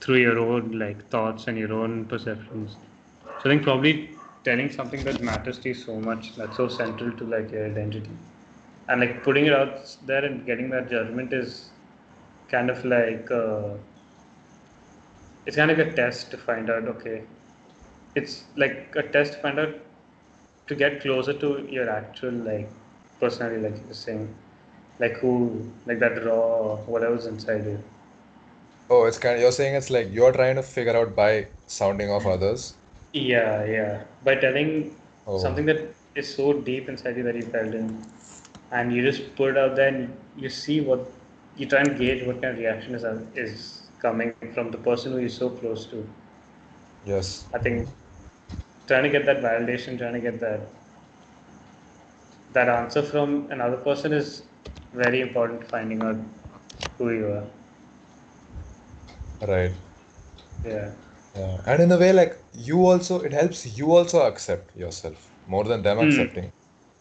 through your own like thoughts and your own perceptions so i think probably telling something that matters to you so much that's so central to like your identity and like putting it out there and getting that judgment is kind of like uh, it's kind of like a test to find out okay it's like a test to find out to get closer to your actual like personality like you're saying like who like that raw whatever's inside you Oh, it's kind of you're saying it's like you're trying to figure out by sounding off others. yeah yeah by telling Oh. something that is so deep inside you that you felt in and you just put it out there and you see what you try and gauge what kind of reaction is is coming from the person who you're so close to Yes. I think trying to get that validation, trying to get that that answer from another person is very important. Finding out who you are. Right. Yeah. Yeah. And in a way, like you also, it helps you also accept yourself more than them Hmm. accepting.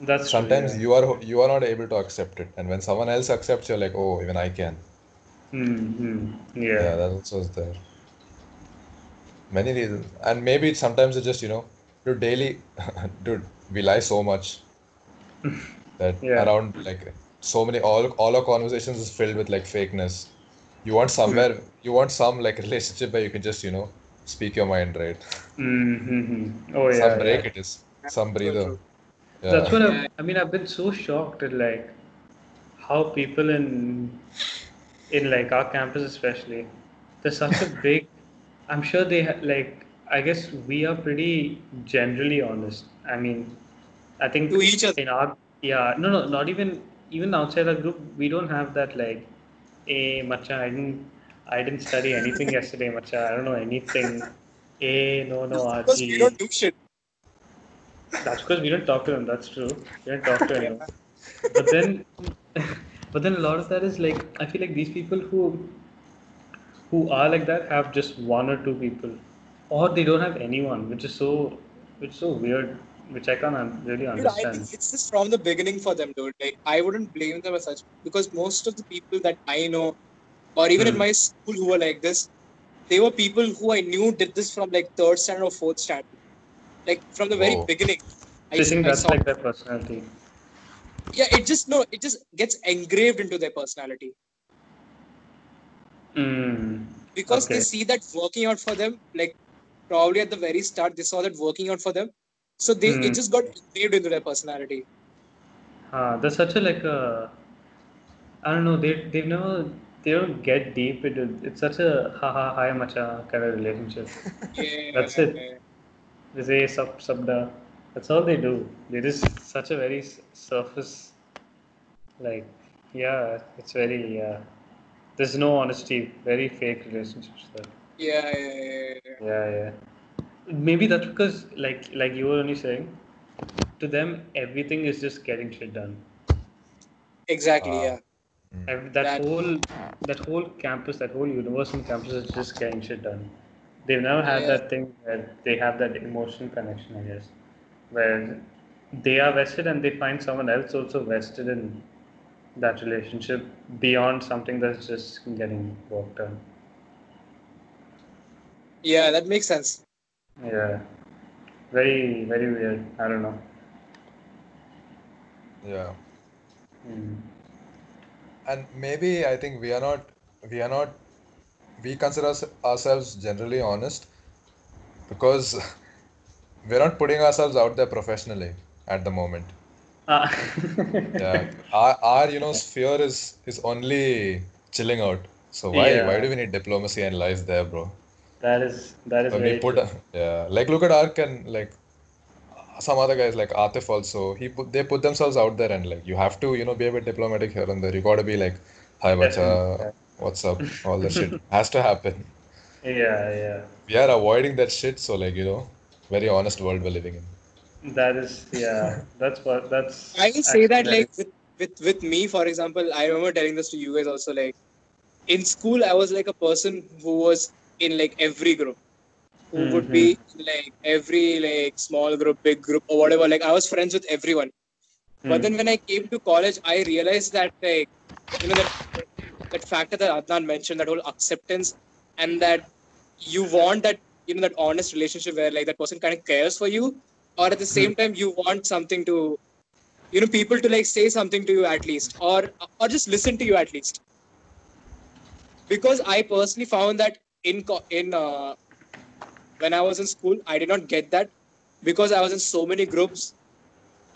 That's true, Sometimes yeah. you are you are not able to accept it, and when someone else accepts, you're like, oh, even I can. Mm-hmm. Yeah. Yeah, that also is there. Many reasons, and maybe it's sometimes it's just you know, dude, daily, <laughs> dude, we lie so much <laughs> that Yeah. around like so many all all our conversations is filled with like fakeness. You want somewhere, you want some like <laughs> relationship where you can just you know speak your mind, right? Mm-hmm. Oh yeah. Some yeah. break it is, some breather. True. Yeah. That's what Yeah. I, I mean. I've been so shocked at like how people in in like our campus especially, there's such a <laughs> big. I'm sure they ha- like. I guess we are pretty generally honest. I mean, I think To each other. in our yeah no no not even even outside our group we don't have that like, hey macha I didn't I didn't study anything <laughs> yesterday macha I don't know anything. Hey no no Because we RG. don't do shit. That's because we don't talk to them. That's true. We don't talk to anyone. But then, <laughs> but then a lot of that is like I feel like these people who who are like that have just one or two people, or they don't have anyone, which is so which is so weird, which I can't really Dude, I understand. think it's just from the beginning for them, dude. Like, I wouldn't blame them as such because most of the people that I know, or even in Hmm. my school who were like this, they were people who I knew did this from like third standard or fourth standard. Like from the very Whoa. beginning. Do you think I that's saw, like their personality? yeah, it just no, it just gets engraved into their personality Mm. because they see that working out for them. Like probably at the very start, they saw that working out for them, so they Hmm. it just got engraved into their personality. Uh, there's such a like a I don't know. They they've never they don't get deep into it's such a ha ha hi macha kind of relationship. <laughs> Yeah, That's it. They say sub subda. That's all they do. They just such a very surface, like, yeah, it's very, yeah. There's no honesty, very fake relationships there. Yeah, yeah, yeah, yeah. Yeah, yeah. Maybe that's because, like, like you were only saying, to them everything is just getting shit done. Exactly, Ah. yeah. Ev- that, That- whole, that whole campus, that whole university campus is just getting shit done. They've never had Yeah. that thing where they have that emotional connection, I guess, where they are vested and they find someone else also vested in that relationship beyond something that's just getting worked on. Yeah, that makes sense. Yeah. Very, very weird. I don't know. Yeah. Mm. And maybe I think we are not, we are not, we consider ourselves generally honest because <laughs> we're not putting ourselves out there professionally at the moment. Ah. <laughs> Yeah. Our, our you know, sphere is is only chilling out. So why why do we need diplomacy and lies there, bro? That is that is When very we put, true. <laughs> yeah, like look at Ark and like some other guys like Atif also. He put they put themselves out there and like you have to you know be a bit diplomatic here and there. You gotta be like, hi bacha. What's up? All that shit has to happen. Yeah, yeah. We are avoiding that shit, so like you know, very honest world we're living in. That is yeah. That's what that's. I can say that like with, with with me, for example, I remember telling this to you guys also. Like in school, I was like a person who was in like every group, who would be like every like small group, big group, or whatever. Like I was friends with everyone. But Hmm. then when I came to college, I realized that like you know that that factor that Adnan mentioned, that whole acceptance, and that you want that you know that honest relationship where like that person kind of cares for you, or at the same time you want something to, you know, people to like say something to you at least, or or just listen to you at least. Because I personally found that in in uh, when I was in school, I did not get that because I was in so many groups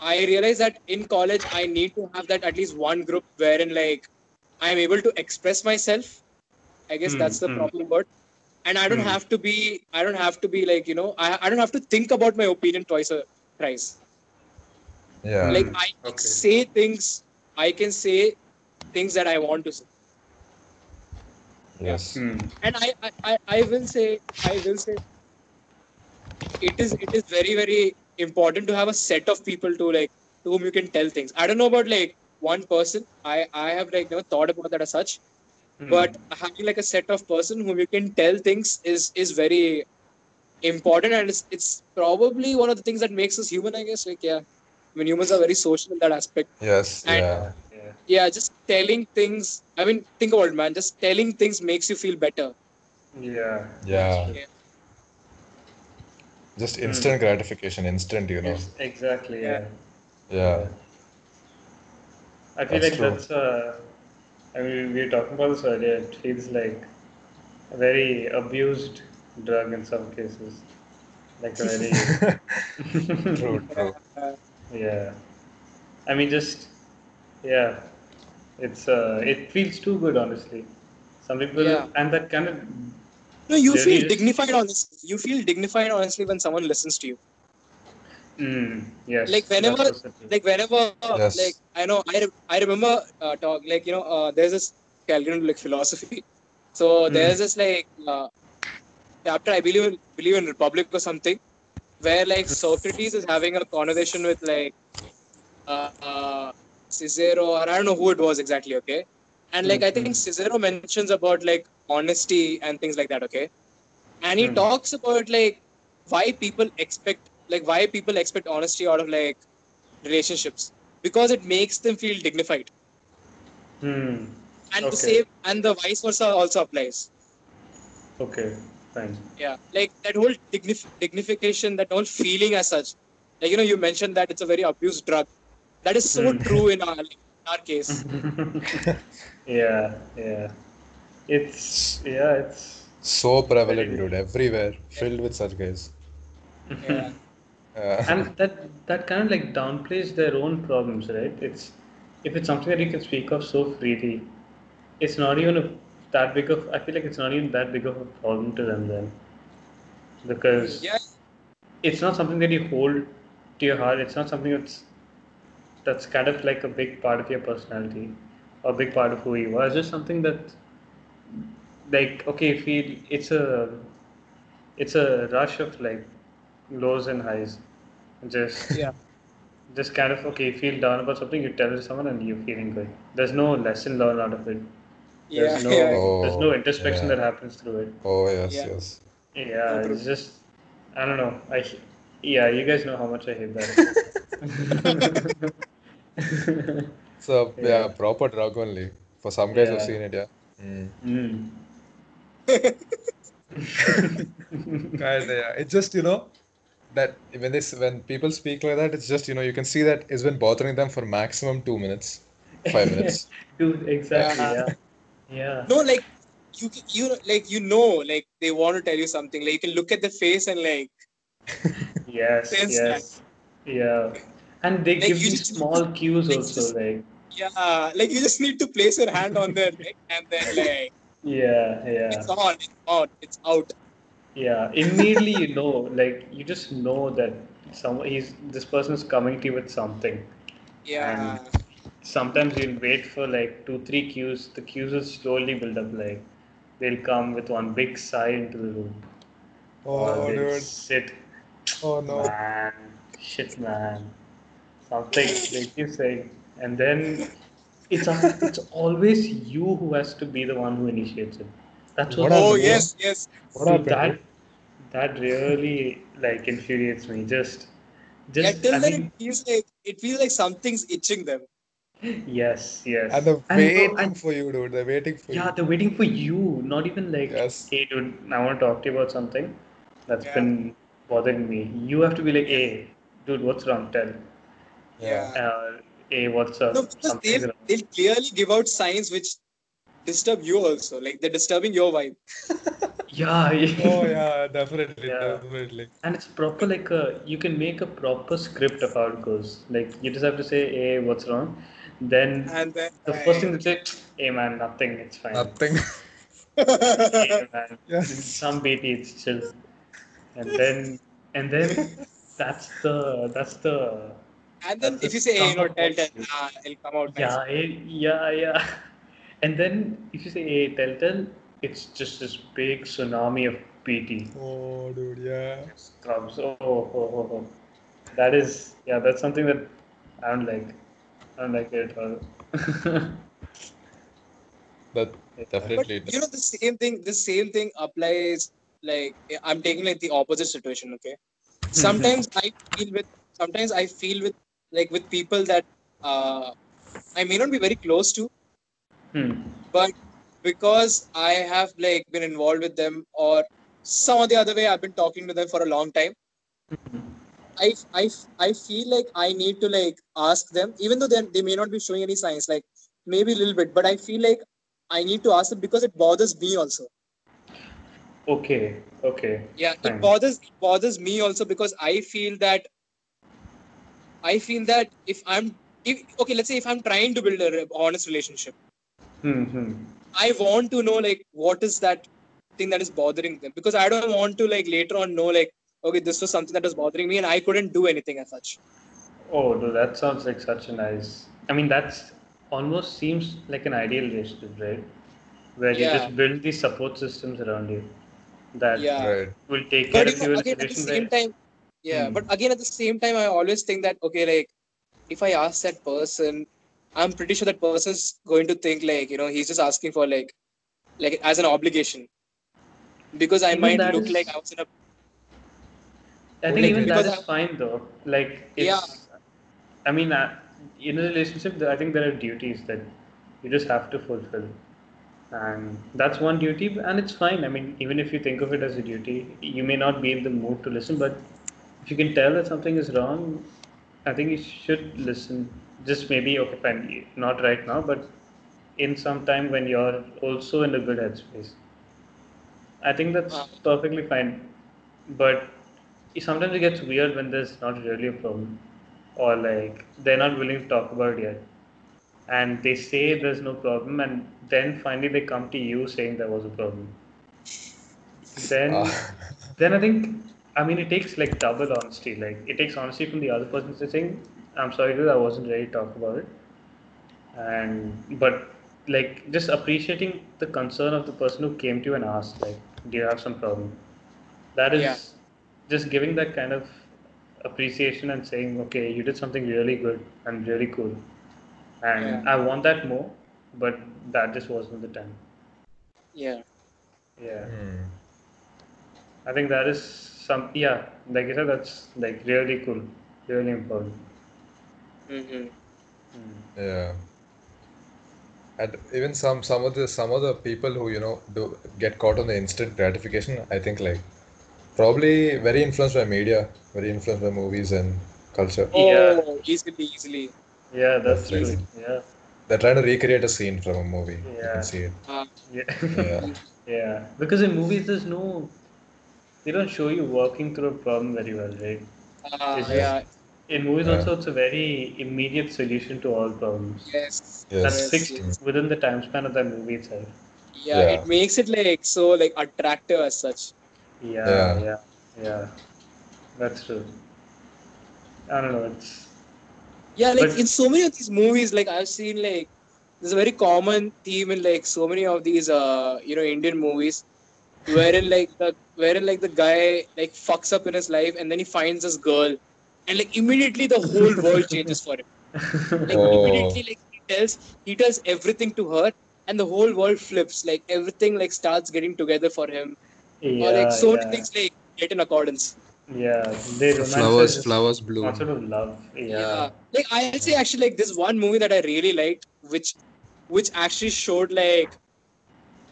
I realized that in college I need to have that at least one group wherein like I'm able to express myself. I guess Hmm, that's the hmm. problem word. And I don't Hmm. have to be I don't have to be like, you know, I, I don't have to think about my opinion twice or thrice. Yeah. Like I okay. say things I can say things that I want to say. Yes. Hmm. And I, I, I, I will say I will say it is it is very, very important to have a set of people to like to whom you can tell things. I don't know about like one person. I, I have like never thought about that as such. Hmm. But having like a set of person whom you can tell things is is very important and it's it's probably one of the things that makes us human, I guess. Like yeah. I mean humans are very social in that aspect. Yes. And- Yeah. yeah. Yeah, just telling things I mean think about it man, just telling things makes you feel better. Yeah. Yeah. Yeah. Just instant gratification, instant, you know. Yes, exactly. Yeah. Yeah. Yeah. I feel That's like true. that's. Uh, I mean, we were talking about this earlier. It feels like a very abused drug in some cases. Like a very. <laughs> True, true. Yeah. I mean, just. Yeah. It's. Uh, it feels too good, honestly. Some people. Yeah. And that kind of. No, you feel dignified honestly. You feel dignified honestly when someone listens to you. Mm, yes. Like whenever- Like whenever, uh, Yes. like I know, I, re- I remember uh, talk like you know, uh, there's this Calgary like philosophy. So Hmm. there's this like uh, chapter I believe in, believe in Republic or something, where like Socrates is having a conversation with like uh, uh, Cicero or I don't know who it was exactly. Okay, and like I Mhm. think Cicero mentions about like honesty and things like that. Okay, and he Hmm. talks about like why people expect like why people expect honesty out of like relationships because it makes them feel dignified Hmm. and the Okay. same and the vice versa also applies Okay. Fine. yeah like that whole dignif- dignification that whole feeling as such like you know you mentioned that it's a very abused drug that is so Hmm. true in our like, in our case <laughs> yeah. Yeah. It's. Yeah. It's. So prevalent, dude. Everywhere. Filled with such guys. yeah Yeah. and that that kind of like downplays their own problems right it's if it's something that you can speak of so freely it's not even a, that big of i feel like it's not even that big of a problem to them then because yeah it's not something that you hold to your heart. It's not something that's that's kind of like a big part of your personality or a big part of who you are. It's just something that like okay, feel it's a it's a rush of like lows and highs. Just Yeah. <laughs> just kind of okay, feel down about something, you tell someone and you're feeling good. There's no lesson learned out of it. Yeah. There's no <laughs> yeah. there's no Oh, introspection yeah. that happens through it. Oh yes, Yeah. yes. Yeah, true. it's just I don't know. I yeah, you guys know how much I hate that. <laughs> So yeah, Yeah. proper drug only. For some guys who've seen it, yeah. Mm. mm. Kind yeah. It's just you know that when this when people speak like that, it's just you know you can see that it's been bothering them for maximum two minutes, five minutes. <laughs> Dude, exactly. Yeah. Yeah. Yeah. No, like you you like you know like they want to tell you something. Like you can look at the face and like <laughs> Yes. Sense Yes. Yeah. And they Like, give you you just- small cues like, also, just- like yeah, like you just need to place your hand on their neck and then like <laughs> yeah, yeah. it's on, it's on, it's out. Yeah, immediately you know, like you just know that some he's this person is coming to you with something. Yeah. And Sometimes you'll wait for like two, three cues. The cues will slowly build up. Like they'll come with one big sigh into the room, or Oh uh, they'll dude. sit, Oh no. man, shit, man, something they keep saying, and then it's it's always you who has to be the one who initiates it. That's what What Oh happened, yes, yes. What Dude, happened? that that really like infuriates me. Just, Yeah, just till I then mean, it feels like it feels like something's itching them. yes, yes. And they're waiting and- for you, dude. They're waiting for yeah, you. Yeah, they're waiting for you. Not even like, Yes. hey, dude, I want to talk to you about something that's Yeah. been bothering me. You have to be like, hey, dude, what's wrong? Tell. Yeah. Uh, hey, what's up? No, because Something's they'll they'll clearly give out signs which disturb you also. Like they're disturbing your vibe. <laughs> Yeah, Oh yeah, definitely, <laughs> Yeah. definitely. And it's proper like a you can make a proper script of how it goes. Like you just have to say, hey, what's wrong? Then And then the first thing to say, hey man, nothing, it's fine. Nothing. Hey, man, <laughs> Yes. some BT, it's chill. And then and then that's the that's the and then That's if the you say, hey, you know, tell, tell, it. ah, it'll come out nice. yeah eh, yeah yeah. And then if you say hey tell tell, it's just this big tsunami of PT. Oh dude, yeah. Scrubs. Oh, oh, oh, oh. That is yeah, that's something that I don't like. I don't like it at all. <laughs> But definitely. you know, the same thing. The same thing applies. Like I'm taking like the opposite situation. Okay. Sometimes I feel with. Sometimes I feel with like with people that uh, I may not be very close to, Hmm. but because I have like been involved with them or some or the other way I've been talking to them for a long time. I, I, I feel like I need to like ask them, even though they they may not be showing any signs, like maybe a little bit, but I feel like I need to ask them because it bothers me also. Okay. Okay. Yeah, Fine. it bothers it bothers me also because I feel that I feel that if I'm if okay, let's say if I'm trying to build a honest relationship, Hmm. Hmm. I want to know like what is that thing that is bothering them because I don't want to like later on know like okay this was something that was bothering me and I couldn't do anything as such. Oh, dude, that sounds like such a nice. I mean, that's almost seems like an ideal relationship, right? Where you just build these support systems around you that Yeah. Right. will take care But of you you know, again at the same where. time, yeah. Hmm. But again at the same time, I always think that okay, like if I ask that person, I'm pretty sure that person's going to think like you know he's just asking for like like as an obligation because I Even might look is- like I was in a I think Like, even that is because is fine though. Like, it's, Yeah. I mean, uh, in a relationship, I think there are duties that you just have to fulfill, and that's one duty, and it's fine. I mean, even if you think of it as a duty, you may not be in the mood to listen, but if you can tell that something is wrong, I think you should listen. Just maybe okay, fine, not right now, but in some time when you're also in a good headspace. I think that's Uh. perfectly fine, but sometimes it gets weird when there's not really a problem, or like they're not willing to talk about it yet, and they say there's no problem, and then finally they come to you saying there was a problem. Then, Ah. then I think I mean, it takes like double honesty. Like it takes honesty from the other person to saying, "I'm sorry, dude, I wasn't ready to talk about it," and but like just appreciating the concern of the person who came to you and asked, like, "Do you have some problem?" That is Yeah. just giving that kind of appreciation and saying, "Okay, you did something really good and really cool," and Yeah. I want that more, but that just wasn't the time. Yeah. Yeah. Hmm. I think that is some yeah, like I said, that's like really cool, really important. Hmm Yeah. And even some some of the some of the people who you know do get caught on the instant gratification, I think like probably very influenced by media, very influenced by movies and culture. Oh, Yeah. easily, easily. Yeah, that's That's true. crazy. Yeah, They're trying to recreate a scene from a movie. You Yeah. can see it. Uh, yeah, Yeah. <laughs> yeah. Because in movies, there's no, they don't show you working through a problem very well, right? uh, It's yeah. In movies, Yeah. also, it's a very immediate solution to all problems. Yes. That's fixed yes. within the time span of that movie itself. Yeah, Yeah. it makes it like so like attractive as such. Yeah, Yeah. yeah, yeah. That's true. I don't know. It's Yeah, like But- in so many of these movies, like I've seen like there's a very common theme in like so many of these uh you know Indian movies, wherein like the wherein like the guy like fucks up in his life and then he finds this girl, and like immediately the whole world <laughs> changes for him. Like Oh. immediately like he tells he tells everything to her, and the whole world flips. Like everything like starts getting together for him, yeah, or like so yeah, many things like get in accordance. yeah. They The flowers, flowers bloom. concept of love. Yeah. Like I'll say actually like this one movie that I really liked, which which actually showed like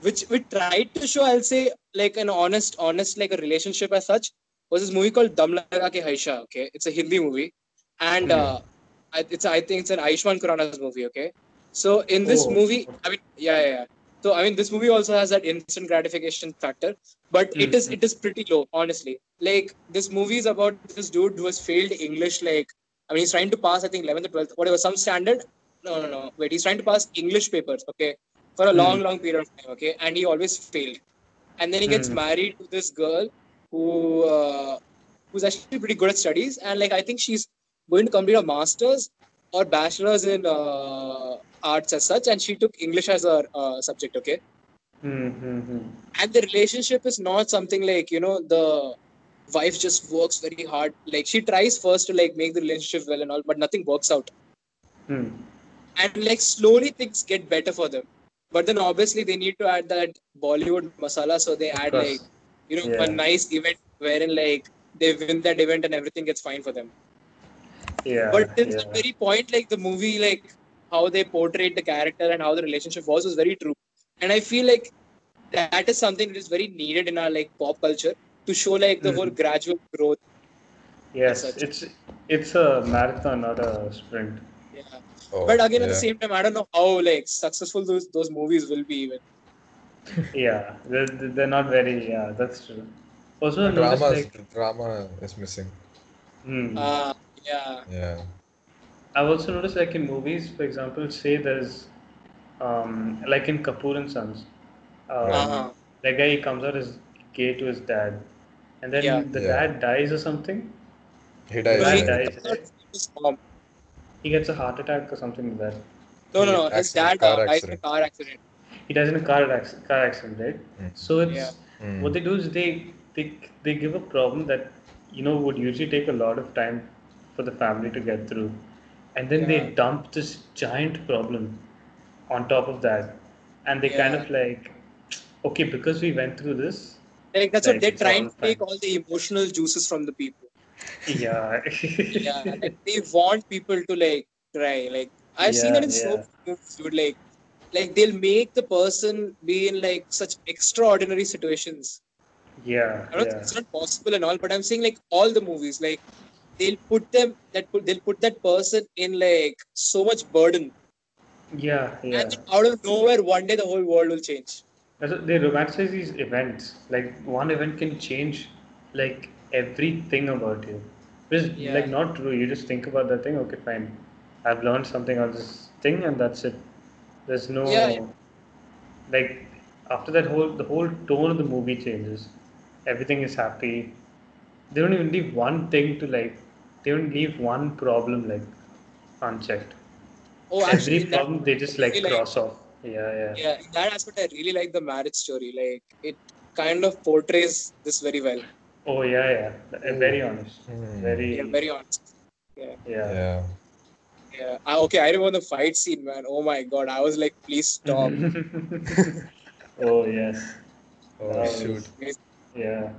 which we tried to show, I'll say, like an honest, honest like a relationship as such, was this movie called Dum Laga Ke Haisha. Okay. It's a Hindi movie. And Hmm. uh it's I think it's an Ayushmann Khurrana's movie, okay? So in this Oh, movie. I mean, yeah, yeah, yeah. So I mean, this movie also has that instant gratification factor, but it is Mhm. it is pretty low, honestly. Like this movie is about this dude who has failed English. Like I mean, he's trying to pass I think 11th or 12th, whatever, some standard. No, no, no. Wait, he's trying to pass English papers, okay, for a long, long period of time, okay, and he always failed. And then he gets Mhm. married to this girl who uh, who's actually pretty good at studies, and like I think she's going to complete a master's or bachelor's in uh, arts as such, and she took English as her uh, subject, okay. Mm-hmm. And the relationship is not something like you know the wife just works very hard. Like she tries first to like make the relationship well and all, but nothing works out. Hmm. And like slowly things get better for them. But then obviously they need to add that Bollywood masala, so they add course. like you know Yeah. a nice event wherein like they win that event and everything gets fine for them. Yeah. but till yeah. that very point, like the movie, like how they portrayed the character and how the relationship was, was very true. And I feel like that is something that is very needed in our like pop culture to show like the Mhm. whole gradual growth. Yes, it's it's a marathon, not a sprint. Yeah. Oh, But again, at the same time, I don't know how like successful those those movies will be even. Yeah, they're, they're not very. Yeah, that's true. Also, The noticed drama, like, is, drama is missing. hmm, Uh, yeah. Yeah. I've also noticed like in movies, for example, say there's, um, like in Kapoor and Sons, um, Uh-huh. that guy he comes out as gay to his dad, and then Yeah. the Yeah. dad dies or something. He dies. He dies, right? He gets a heart attack or something like that. No, no, He no. His dad uh, dies in a car accident. He dies in a car accident, car accident, right? Mm. So it's Yeah. Mm. what they do is they they they give a problem that you know would usually take a lot of time for the family to get through, and then they dump this giant problem on top of that, and they kind of like, okay, because we went through this, Like that's Like, what they're it's trying to take all the emotional juices from the people. yeah, <laughs> yeah, like they want people to like cry. Like I've seen that it in so yeah. many movies, dude. Like, like they'll make the person be in like such extraordinary situations. yeah, I don't yeah, it's not possible and all, but I'm saying like all the movies, like they'll put them that put, they'll put that person in like so much burden, yeah, yeah. and out of nowhere, one day the whole world will change. They romanticize these events. Like one event can change like everything about you. Which is Yeah. like not true. You just think about that thing, okay, fine. I've learned something on this thing and that's it. There's no Yeah, yeah. like after that whole the whole tone of the movie changes. Everything is happy. they don't even leave one thing to like. They don't leave one problem like unchecked. Oh, actually, Every in that, problem they just like really like- cross off. Yeah, yeah. yeah, in that aspect, I really like the marriage story. Like, it kind of portrays this very well. Oh yeah, yeah. Very honest. Hmm. Very. Yeah, very honest. Yeah, Yeah. Yeah. Yeah. Ah, okay, I remember the fight scene, man. Oh my god, I was like, please stop. <laughs> oh yes. Oh That was- shoot. Yeah.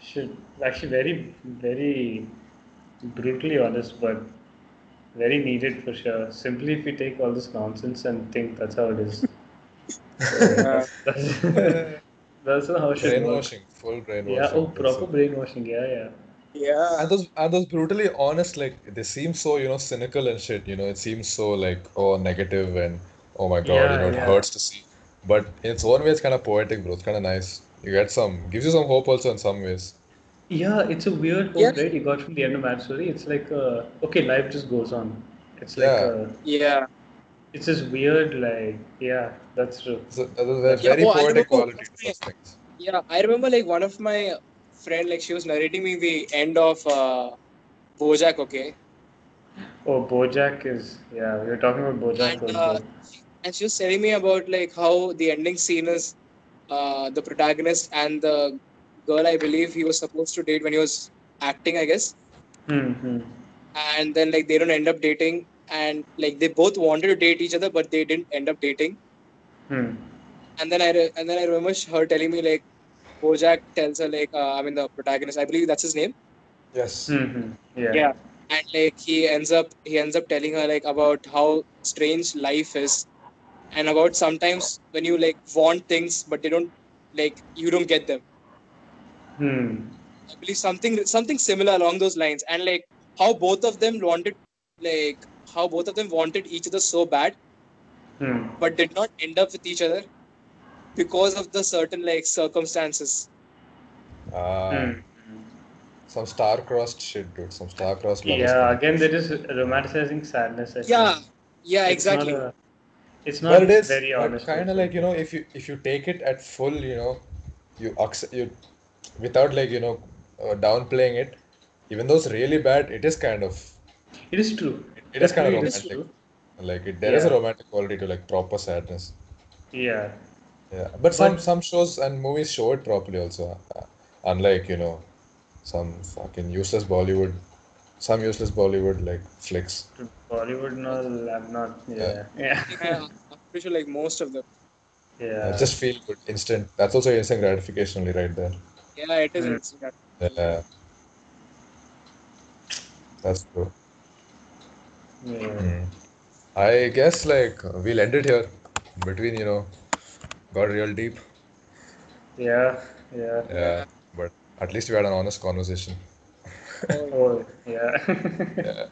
Should actually very very brutally honest, but very needed for sure. Simply if you take all this nonsense and think that's how it is. <laughs> <laughs> That's, that's not how it should work. Brainwashing, full brainwashing. Yeah, oh that's proper it. brainwashing, yeah, yeah. Yeah. And those and those brutally honest, like they seem so, you know, cynical and shit. You know, it seems so like oh negative and oh my god, Yeah, you know, it yeah. hurts to see. But in its own way, it's kind of poetic, bro. It's kind of nice. You get some, gives you some hope also in some ways. Yeah, it's a weird hope, Yeah. right? You got from the end of Mad Story. It's like, uh, okay, life just goes on. It's like, Yeah. uh, Yeah. it's this weird, like, yeah, that's true. So there's a Yeah, very oh, poetic remember- quality to those things. Yeah, I remember like one of my friend, like she was narrating me the end of uh, BoJack. Okay, Oh, BoJack is, yeah, we were talking about BoJack. And, uh, and she was telling me about like how the ending scene is uh, the protagonist and the girl I believe he was supposed to date when he was acting, I guess. Hmm, hmm. And then like they don't end up dating, and like they both wanted to date each other, but they didn't end up dating. Hmm. And then I re- and then I remember her telling me like BoJack tells her like uh, I mean the protagonist, I believe that's his name. Yes. Hmm, hmm. Yeah. yeah and like he ends up he ends up telling her like about how strange life is and about sometimes when you like want things but they don't like you don't get them Hmm. i believe something something similar along those lines and like how both of them wanted like how both of them wanted each other so bad Hmm. but did not end up with each other because of the certain like circumstances Ah, Hmm. some star-crossed shit, dude. Some star-crossed love Yeah, story. again, they're just romanticizing sadness. I yeah think. yeah It's exactly Not a, it's not But it is very honest. kind of like you know, if you if you take it at full, you know, you accept you without like you know uh, downplaying it. Even though it's really bad, it is kind of It is true. it is kind of Definitely it is romantic. true. Like it, there is a romantic quality to like proper sadness. Yeah. Yeah, but some But- some shows and movies show it properly also. Uh, unlike you know, some fucking useless Bollywood, some useless Bollywood like flicks. Bollywood, no, I'm not. Yeah. Yeah. <laughs> yeah i'm pretty sure like most of them Yeah. Uh, just feel good, instant. That's also instant gratification only right there. yeah it is Hmm. instant. Yeah, that's true. yeah. Hmm. I guess like we'll end it here. Between you know, got real deep. Yeah. Yeah. Yeah, but at least we had an honest conversation. Oh, yeah. <laughs> Yeah.